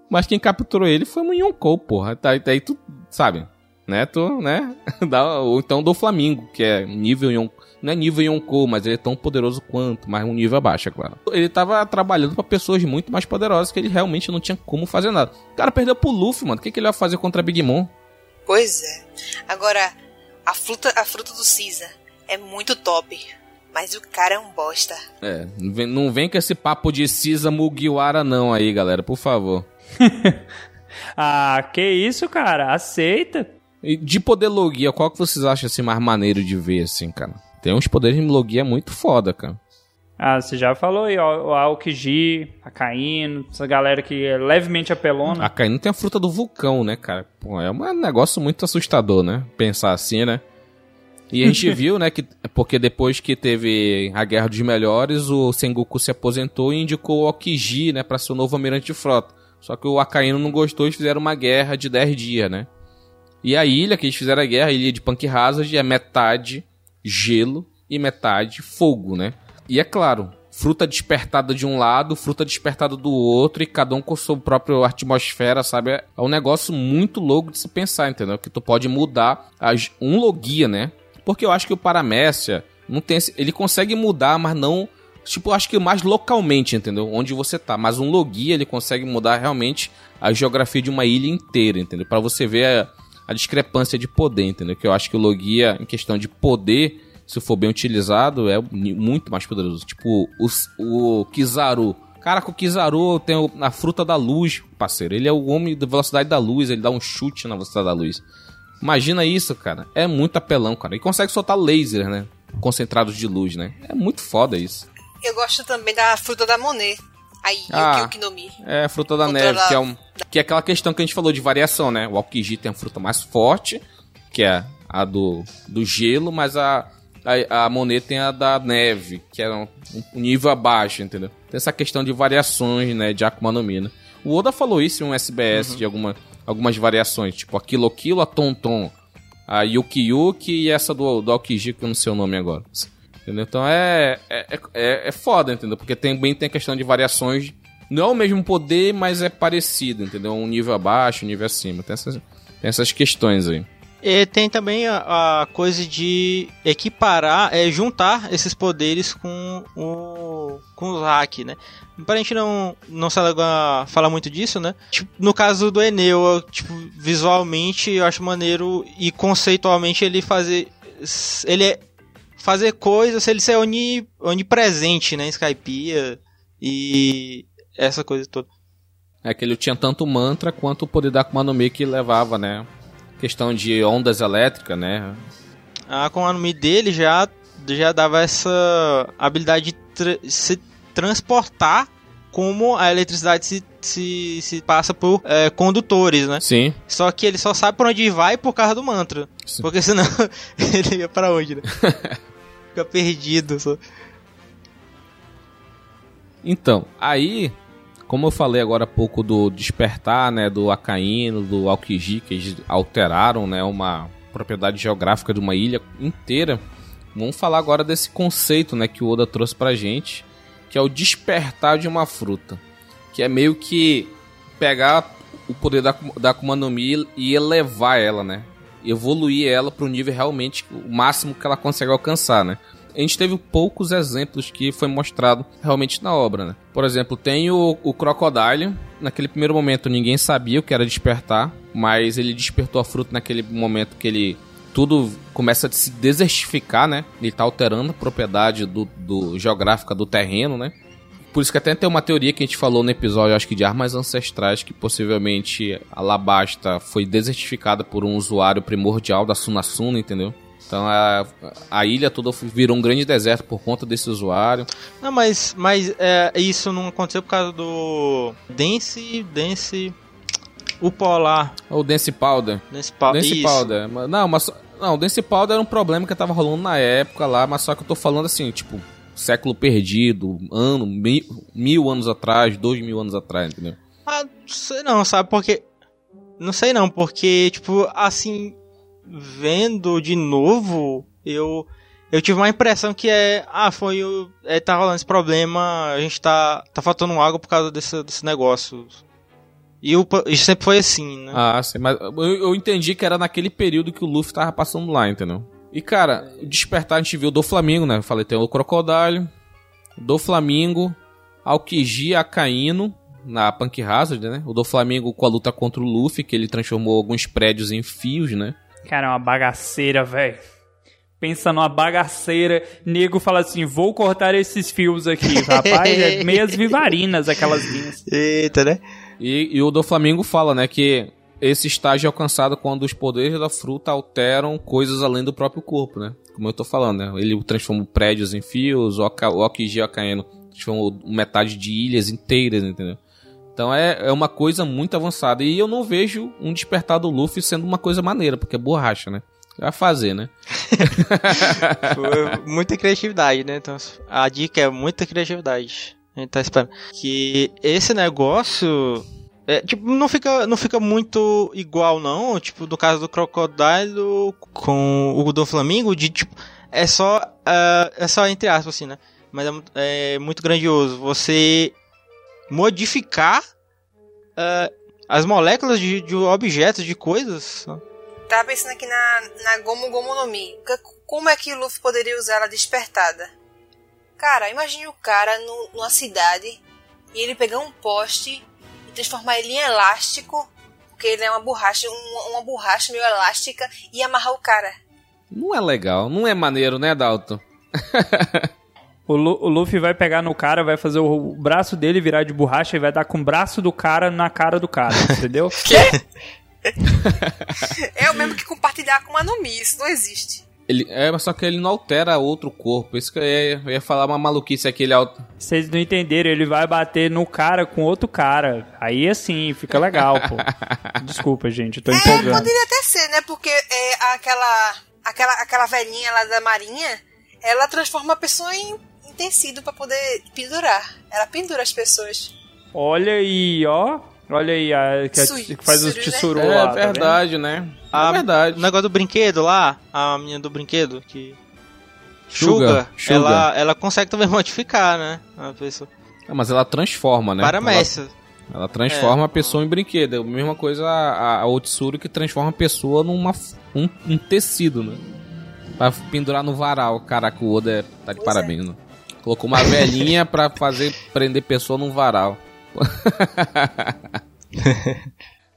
Mas quem capturou ele foi o Yonkou, porra. Tá, daí tu, sabe, né? Tu, né? Dá, ou então do Flamingo, que é nível Yonkou. Não é nível Yonkou, mas ele é tão poderoso quanto, mas um nível abaixo, é claro. Ele tava trabalhando pra pessoas muito mais poderosas que ele realmente não tinha como fazer nada. O cara perdeu pro Luffy, mano. O que, que ele vai fazer contra Big Mom? Pois é. Agora, a fruta, a fruta do Caesar é muito top. Mas o cara é um bosta. É, não vem, não vem com esse papo de Cisa Mugiwara não aí, galera, por favor. Ah, que isso, cara? Aceita. E de poder logia, qual que vocês acham assim mais maneiro de ver, assim, cara? Tem uns poderes de logia muito foda, cara. Ah, você já falou aí, ó, o Aokiji, a Caíno, essa galera que é levemente apelona. A Kaino tem a fruta do vulcão, né, cara? Pô, é um negócio muito assustador, né? Pensar assim, né? E a gente viu, né, que porque depois que teve a Guerra dos Melhores, o Sengoku se aposentou e indicou o Okiji, né, pra ser o novo almirante de frota. Só que o Akainu não gostou e fizeram uma guerra de 10 dias, né? E a ilha que eles fizeram a guerra, a ilha de Punk Hazard, é metade gelo e metade fogo, né? E é claro, fruta despertada de um lado, fruta despertada do outro, e cada um com sua própria atmosfera, sabe? É um negócio muito louco de se pensar, entendeu? Que tu pode mudar as, um logia, né? Porque eu acho que o Paramécia não tem esse, ele consegue mudar, mas não tipo, acho que mais localmente, entendeu? Onde você tá, mas um logia ele consegue mudar realmente a geografia de uma ilha inteira, entendeu? Para você ver a, discrepância de poder, entendeu? Que eu acho que o logia em questão de poder se for bem utilizado, é muito mais poderoso. Tipo, o, o Kizaru. Caraca, o Kizaru tem a fruta da luz, parceiro. Ele é o homem da velocidade da luz, ele dá um chute na velocidade da luz. Imagina isso, cara. É muito apelão, cara. E consegue soltar laser, né? Concentrados de luz, né? É muito foda isso. Eu gosto também da fruta da Monet. Aí, Ah. Yuki no Mi. É a fruta da Fruta neve, da- que é, um, que é aquela questão que a gente falou de variação, né? O Aokiji tem a fruta mais forte, que é a do, do gelo, mas a, a, a Monet tem a da neve, que é um, um nível abaixo, entendeu? Tem essa questão de variações, né, de Akuma no Mi, né? O Oda falou isso em um SBS de alguma, algumas variações, tipo a Kilo Kilo, a Tom Tom, a Yuki Yuki e essa do, do Aokiji, que eu não sei o nome agora. Entendeu? Então é, é, é, é foda, entendeu? Porque também tem a questão de variações. Não é o mesmo poder, mas é parecido, entendeu? Um nível abaixo, um nível acima. Tem essas, tem essas questões aí. E tem também a, a coisa de equiparar, é, juntar esses poderes com o, com o hack, né? Pra gente não, não falar muito disso, né? Tipo, no caso do Enel, eu, tipo, visualmente eu acho maneiro e conceitualmente ele fazer. Ele é fazer coisas, ele ser oni, onipresente, né? Skypiea e essa coisa toda. É que ele tinha tanto mantra quanto o poder da Akuma no Mi que levava, né? Questão de ondas elétricas, né? A Akuma no Mi dele já, já dava essa habilidade de tra se transportar como a eletricidade se, se, se passa por é, condutores, né? Sim. Só que ele só sabe por onde vai por causa do mantra. Sim. Porque senão ele ia pra onde, né? Fica perdido. Só. Então, aí, como eu falei agora há pouco do despertar, né, do Acaíno, do Aokiji, que eles alteraram, né, uma propriedade geográfica de uma ilha inteira, vamos falar agora desse conceito, né, que o Oda trouxe pra gente, que é o despertar de uma fruta, que é meio que pegar o poder da, da Akuma no Mi e elevar ela, né, evoluir ela para o nível realmente o máximo que ela consegue alcançar, né a gente teve poucos exemplos que foi mostrado realmente na obra, né? Por exemplo, tem o, o Crocodile. Naquele primeiro momento ninguém sabia o que era despertar, mas ele despertou a fruta naquele momento que ele tudo começa a se desertificar, né? Ele tá alterando a propriedade do, do geográfica do terreno, né? Por isso que até tem uma teoria que a gente falou no episódio, acho que de armas ancestrais, que possivelmente a Labasta foi desertificada por um usuário primordial da Sunasuna, entendeu? Então a, a ilha toda virou um grande deserto por conta desse usuário. Não, mas, mas é, isso não aconteceu por causa do Dense. Dense. O polar. O Dense Powder. Dense, pa Dense Powder. Não, mas. Não, o Dense Powder era um problema que tava rolando na época lá, mas só que eu tô falando assim, tipo, século perdido, ano, mil, mil anos atrás, dois mil anos atrás, entendeu? Ah, sei não, sabe? Porque. Não sei não, porque, tipo, assim, vendo de novo, eu eu tive uma impressão que é, ah, foi é, tá rolando esse problema, a gente tá tá faltando água por causa desse, desse negócio. E o, isso sempre foi assim, né? Ah, sim, mas eu, eu entendi que era naquele período que o Luffy tava passando lá, entendeu? E cara, despertar a gente viu do Flamengo, né? Eu falei, tem o Crocodile, do Flamengo, Alquiji Acaíno na Punk Hazard, né? O do Flamengo com a luta contra o Luffy, que ele transformou alguns prédios em fios, né? Cara, é uma bagaceira, velho. Pensa numa bagaceira, nego fala assim: vou cortar esses fios aqui. Rapaz, é meias vivarinas aquelas linhas. Eita, né? E, e o do Flamengo fala, né, que esse estágio é alcançado quando os poderes da fruta alteram coisas além do próprio corpo, né? Como eu tô falando, né? Ele transforma prédios em fios, o Okiji Akaeno transforma metade de ilhas inteiras, entendeu? Então é, é uma coisa muito avançada. E eu não vejo um despertar do Luffy sendo uma coisa maneira, porque é borracha, né? Vai fazer, né? muita criatividade, né? Então a dica é muita criatividade. A gente tá esperando. Que esse negócio. É, tipo, não fica, não fica muito igual, não. Tipo, no caso do Crocodile com o do Flamingo, de tipo. É só. Uh, é só entre aspas, assim, né? Mas é, é muito grandioso. Você modificar uh, as moléculas de, de, objetos, de coisas. Tava pensando aqui na, na Gomu Gomu no Mi. Como é que o Luffy poderia usar ela despertada? Cara, imagine o cara no, numa cidade e ele pegar um poste e transformar ele em elástico, porque ele é uma borracha, uma, uma borracha meio elástica, e amarrar o cara. Não é legal, não é maneiro, né, Dalton? O, Lu, o, Luffy vai pegar no cara, vai fazer o braço dele virar de borracha e vai dar com o braço do cara na cara do cara, entendeu? que? é o mesmo que compartilhar com uma Nomi, isso não existe. Ele, é, só que ele não altera outro corpo. Isso que eu ia, eu ia falar uma maluquice aqui. Ele alter... Vocês não entenderam, ele vai bater no cara com outro cara. Aí assim, fica legal, pô. Desculpa, gente, eu tô é, empolgando. Poderia até ser, né? Porque é, aquela, aquela, aquela velhinha lá da marinha, ela transforma a pessoa em tecido para poder pendurar. Ela pendura as pessoas. Olha aí, ó. Olha aí, a, que, Sui, que faz os tissuru né? lá. É verdade, tá né? A, é verdade. O negócio do brinquedo lá, a menina do brinquedo, que. Suga, ela, ela consegue também modificar, né? A pessoa. É, mas ela transforma, né? Para Ela, ela transforma é. a pessoa em brinquedo. É a mesma coisa a, a Otsuru que transforma a pessoa numa um, um tecido, né? Pra pendurar no varal. Caraca, o Oda é, tá de pois parabéns, é. né? Colocou uma velhinha pra fazer prender pessoa num varal.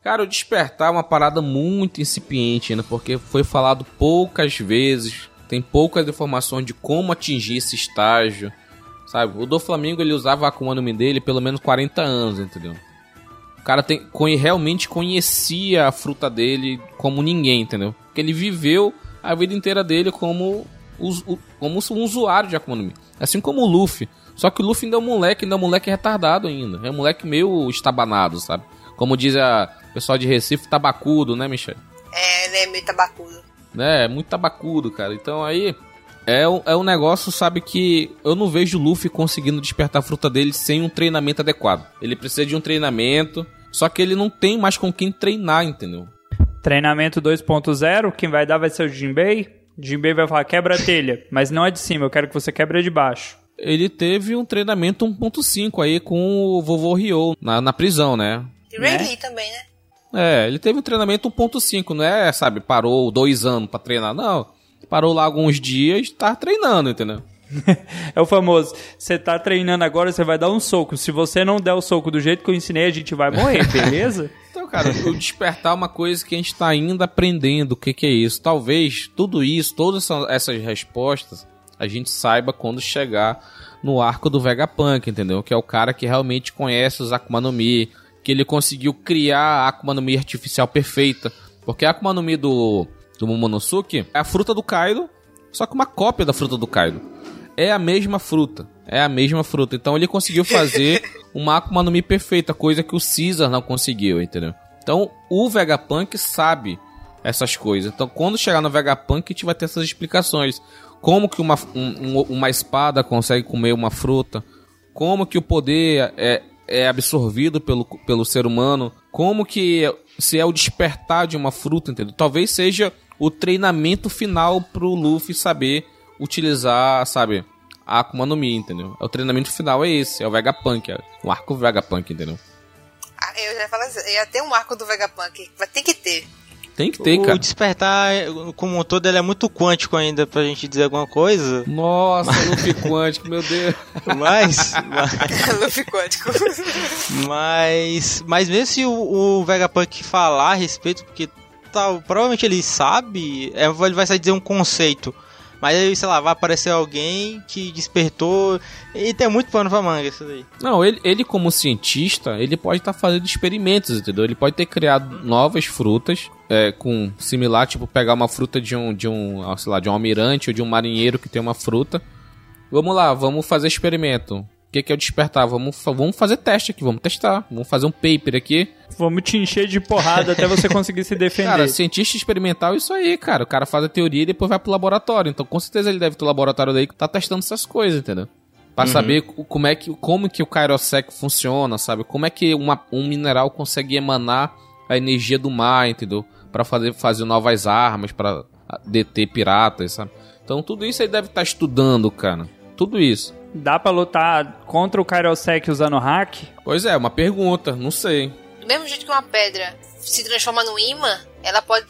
Cara, o despertar é uma parada muito incipiente, né? Porque foi falado poucas vezes, tem poucas informações de como atingir esse estágio, sabe? O do Flamengo ele usava a Akuma no dele pelo menos 40 anos, entendeu? O cara tem, realmente conhecia a fruta dele como ninguém, entendeu? Porque ele viveu a vida inteira dele como, como um usuário de Akuma no Mi. Assim como o Luffy. Só que o Luffy ainda é um moleque, ainda é um moleque retardado ainda. É um moleque meio estabanado, sabe? Como diz a pessoal de Recife, tabacudo, né, Michel? É, ele é meio tabacudo. É, muito tabacudo, cara. Então aí é, é um negócio, sabe, que eu não vejo o Luffy conseguindo despertar a fruta dele sem um treinamento adequado. Ele precisa de um treinamento, só que ele não tem mais com quem treinar, entendeu? Treinamento 2.0, quem vai dar vai ser o Jinbei. Jinbei vai falar, quebra a telha, mas não é de cima, eu quero que você quebre a de baixo. Ele teve um treinamento 1.5 aí com o vovô Ryo na, na prisão, né? E Ray né? Lee também, né? É, ele teve um treinamento 1.5, não é, sabe, parou dois anos pra treinar, não. Parou lá alguns dias, tá treinando, entendeu? é o famoso, você tá treinando agora, você vai dar um soco. Se você não der o soco do jeito que eu ensinei, a gente vai morrer, beleza? então, cara, o despertar é uma coisa que a gente tá ainda aprendendo o que, que é isso. Talvez tudo isso, todas essas respostas, a gente saiba quando chegar no arco do Vegapunk, entendeu? Que é o cara que realmente conhece os Akuma no Mi, que ele conseguiu criar a Akuma no Mi artificial perfeita. Porque a Akuma no Mi do, do Momonosuke é a fruta do Kaido, só que uma cópia da fruta do Kaido. É a mesma fruta. É a mesma fruta. Então ele conseguiu fazer uma Akuma no Mi perfeita, coisa que o Caesar não conseguiu, entendeu? Então o Vegapunk sabe essas coisas. Então quando chegar no Vegapunk a gente vai ter essas explicações. Como que uma, um, uma espada consegue comer uma fruta? Como que o poder é, é absorvido pelo, pelo ser humano, como que se é o despertar de uma fruta, entendeu? Talvez seja o treinamento final pro Luffy saber utilizar, sabe, a Akuma no Mi, entendeu? O treinamento final é esse, é o Vegapunk, é o arco Vegapunk, entendeu? Ah, eu já falei assim, ia ter um arco do Vegapunk, vai ter que ter. Tem que ter, o cara. O despertar, como um todo, ele é muito quântico ainda pra gente dizer alguma coisa. Nossa, Luffy quântico, meu Deus. Mas. mas... Luffy quântico. Mas. Mas mesmo se o, o Vegapunk falar a respeito, porque tal, provavelmente ele sabe, é, ele vai sair dizer um conceito. Mas aí, sei lá, vai aparecer alguém que despertou. E tem muito pano pra manga isso daí. Não, ele, ele como cientista, ele pode estar tá fazendo experimentos, entendeu? Ele pode ter criado novas frutas é, com similar, tipo, pegar uma fruta de um, de um, ah, sei lá, de um almirante ou de um marinheiro que tem uma fruta. Vamos lá, vamos fazer experimento. O que, que é o despertar? Vamos, vamos fazer teste aqui, vamos testar. Vamos fazer um paper aqui. Vamos te encher de porrada até você conseguir se defender. Cara, cientista experimental é isso aí, cara. O cara faz a teoria e depois vai pro laboratório. Então, com certeza ele deve ter um laboratório daí que tá testando essas coisas, entendeu? Pra uhum. saber como é que, como que o Kairosek funciona, sabe? Como é que uma, um mineral consegue emanar a energia do mar, entendeu? para fazer, fazer novas armas, para deter piratas, sabe? Então tudo isso ele deve estar tá estudando, cara. Tudo isso. Dá para lutar contra o Kairosek usando hack? Pois é, uma pergunta, não sei. Do mesmo jeito que uma pedra se transforma no imã, ela pode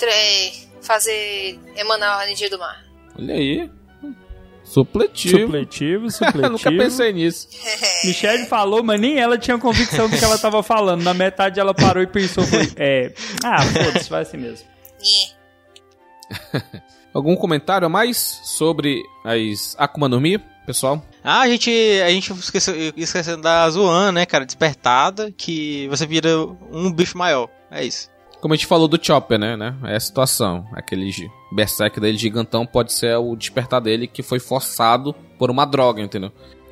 fazer emanar a energia do mar. Olha aí. Supletivo. Supletivo, supletivo. Nunca pensei nisso. Michelle falou, mas nem ela tinha convicção do que ela tava falando. Na metade ela parou e pensou, foi, é, ah, foda-se, vai assim mesmo. Algum comentário a mais sobre as Akuma no Mi, pessoal? Ah, a gente, a gente esqueceu, esqueceu da Zoan, né, cara, despertada, que você vira um bicho maior. É isso. Como a gente falou do Chopper, né? né? É a situação. Aquele berserk dele gigantão pode ser o despertar dele que foi forçado por uma droga, entendeu?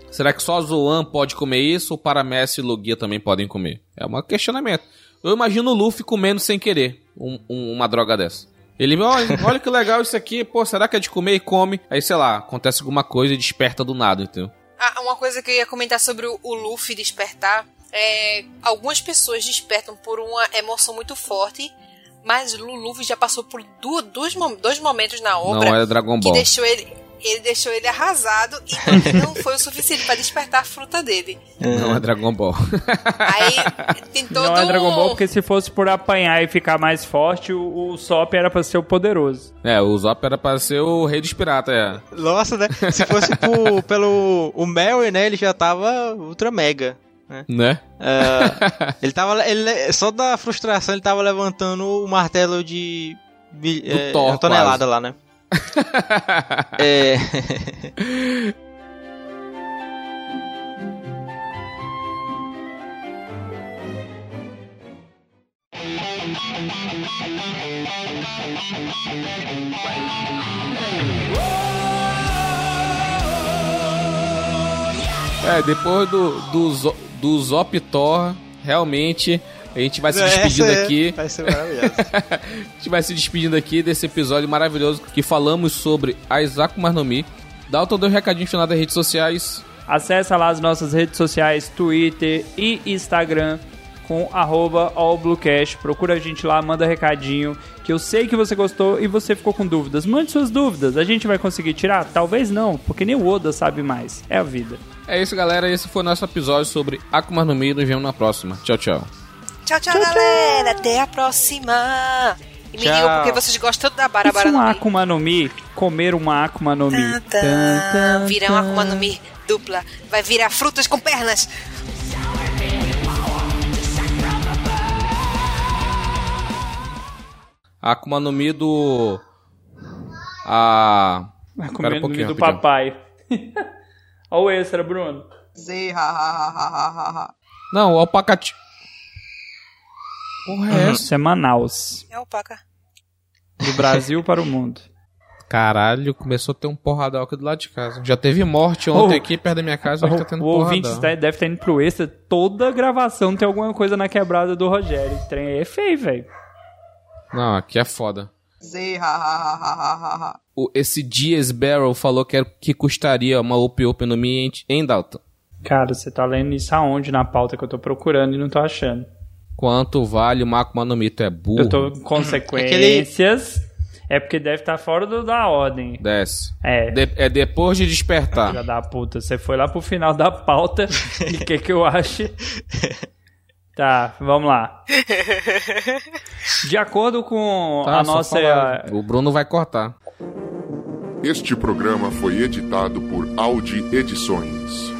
Será que só a Zoan pode comer isso ou Paramessi e Logia também podem comer? É um questionamento. Eu imagino o Luffy comendo sem querer um, um, uma droga dessa. Ele, olha, olha que legal isso aqui, pô, será que é de comer e come? Aí, sei lá, acontece alguma coisa e desperta do nada, entendeu? Ah, uma coisa que eu ia comentar sobre o, Luffy despertar é, algumas pessoas despertam por uma emoção muito forte, mas Lulu já passou por dois, dois momentos na obra não é Dragon Ball. que deixou ele, ele deixou ele arrasado e não foi o suficiente para despertar a fruta dele. Não é Dragon Ball. Aí tem todo Não é Dragon Ball porque se fosse por apanhar e ficar mais forte, o, o Sop era para ser o poderoso. É, o Sop era para ser o rei dos piratas, é. Nossa, né? Se fosse por, pelo o Mary, né, ele já tava ultra mega. Né? né? Uh, ele tava. Ele, só da frustração ele tava levantando o martelo de. é, Thor, tonelada quase. lá, né? é. É, depois do, do, do Zoptor, realmente a gente vai se despedindo Essa é- aqui. Vai ser maravilhoso. a gente vai se despedindo aqui desse episódio maravilhoso que falamos sobre Aizaku Marnomi. Dá o todo um recadinho final das redes sociais. Acesse lá as nossas redes sociais, Twitter e Instagram com arroba allbluecast. Procura a gente lá, manda recadinho, que eu sei que você gostou e você ficou com dúvidas. Mande suas dúvidas, a gente vai conseguir tirar? Talvez não, porque nem o Oda sabe mais. É a vida. É isso, galera. Esse foi o nosso episódio sobre Akuma no Mi. Nos vemos na próxima. Tchau, tchau. Tchau, tchau, galera. Até a próxima. E me Tchau. digam porque vocês gostam da Barabara um no Mi. Akuma no Mi, comer uma Akuma no Mi. Tan, tan. Vira uma Akuma no Mi dupla. Vai virar frutas com pernas. Akuma no Mi do. A. Comer um no Mi pouquinho, do papai. Olha o extra, Bruno. Não, o alpacati. Porra, é essa? Isso é Manaus. É alpaca. Do Brasil para o mundo. Caralho, começou a ter um porradão aqui do lado de casa. Já teve morte ontem Oh. aqui perto da minha casa, hoje tá tendo O ouvinte porradão. está- deve estar indo pro extra. Toda gravação tem alguma coisa na quebrada do Rogério. Esse trem aí é feio, velho. Não, aqui é foda. O, esse Dias Barrel falou que, era, que custaria uma Op Op no Mi em Dalton. Cara, você tá lendo isso aonde na pauta que eu tô procurando e não tô achando. Quanto vale o Mi? Tu é burro. Eu tô com consequências. É porque deve estar fora do- da ordem. Desce. É. De- é depois de despertar. Filha da puta, você foi lá pro final da pauta e o que que eu acho? Tá, vamos lá. De acordo com Tá, a nossa. falar. O Bruno vai cortar. Este programa foi editado por Audi Edições.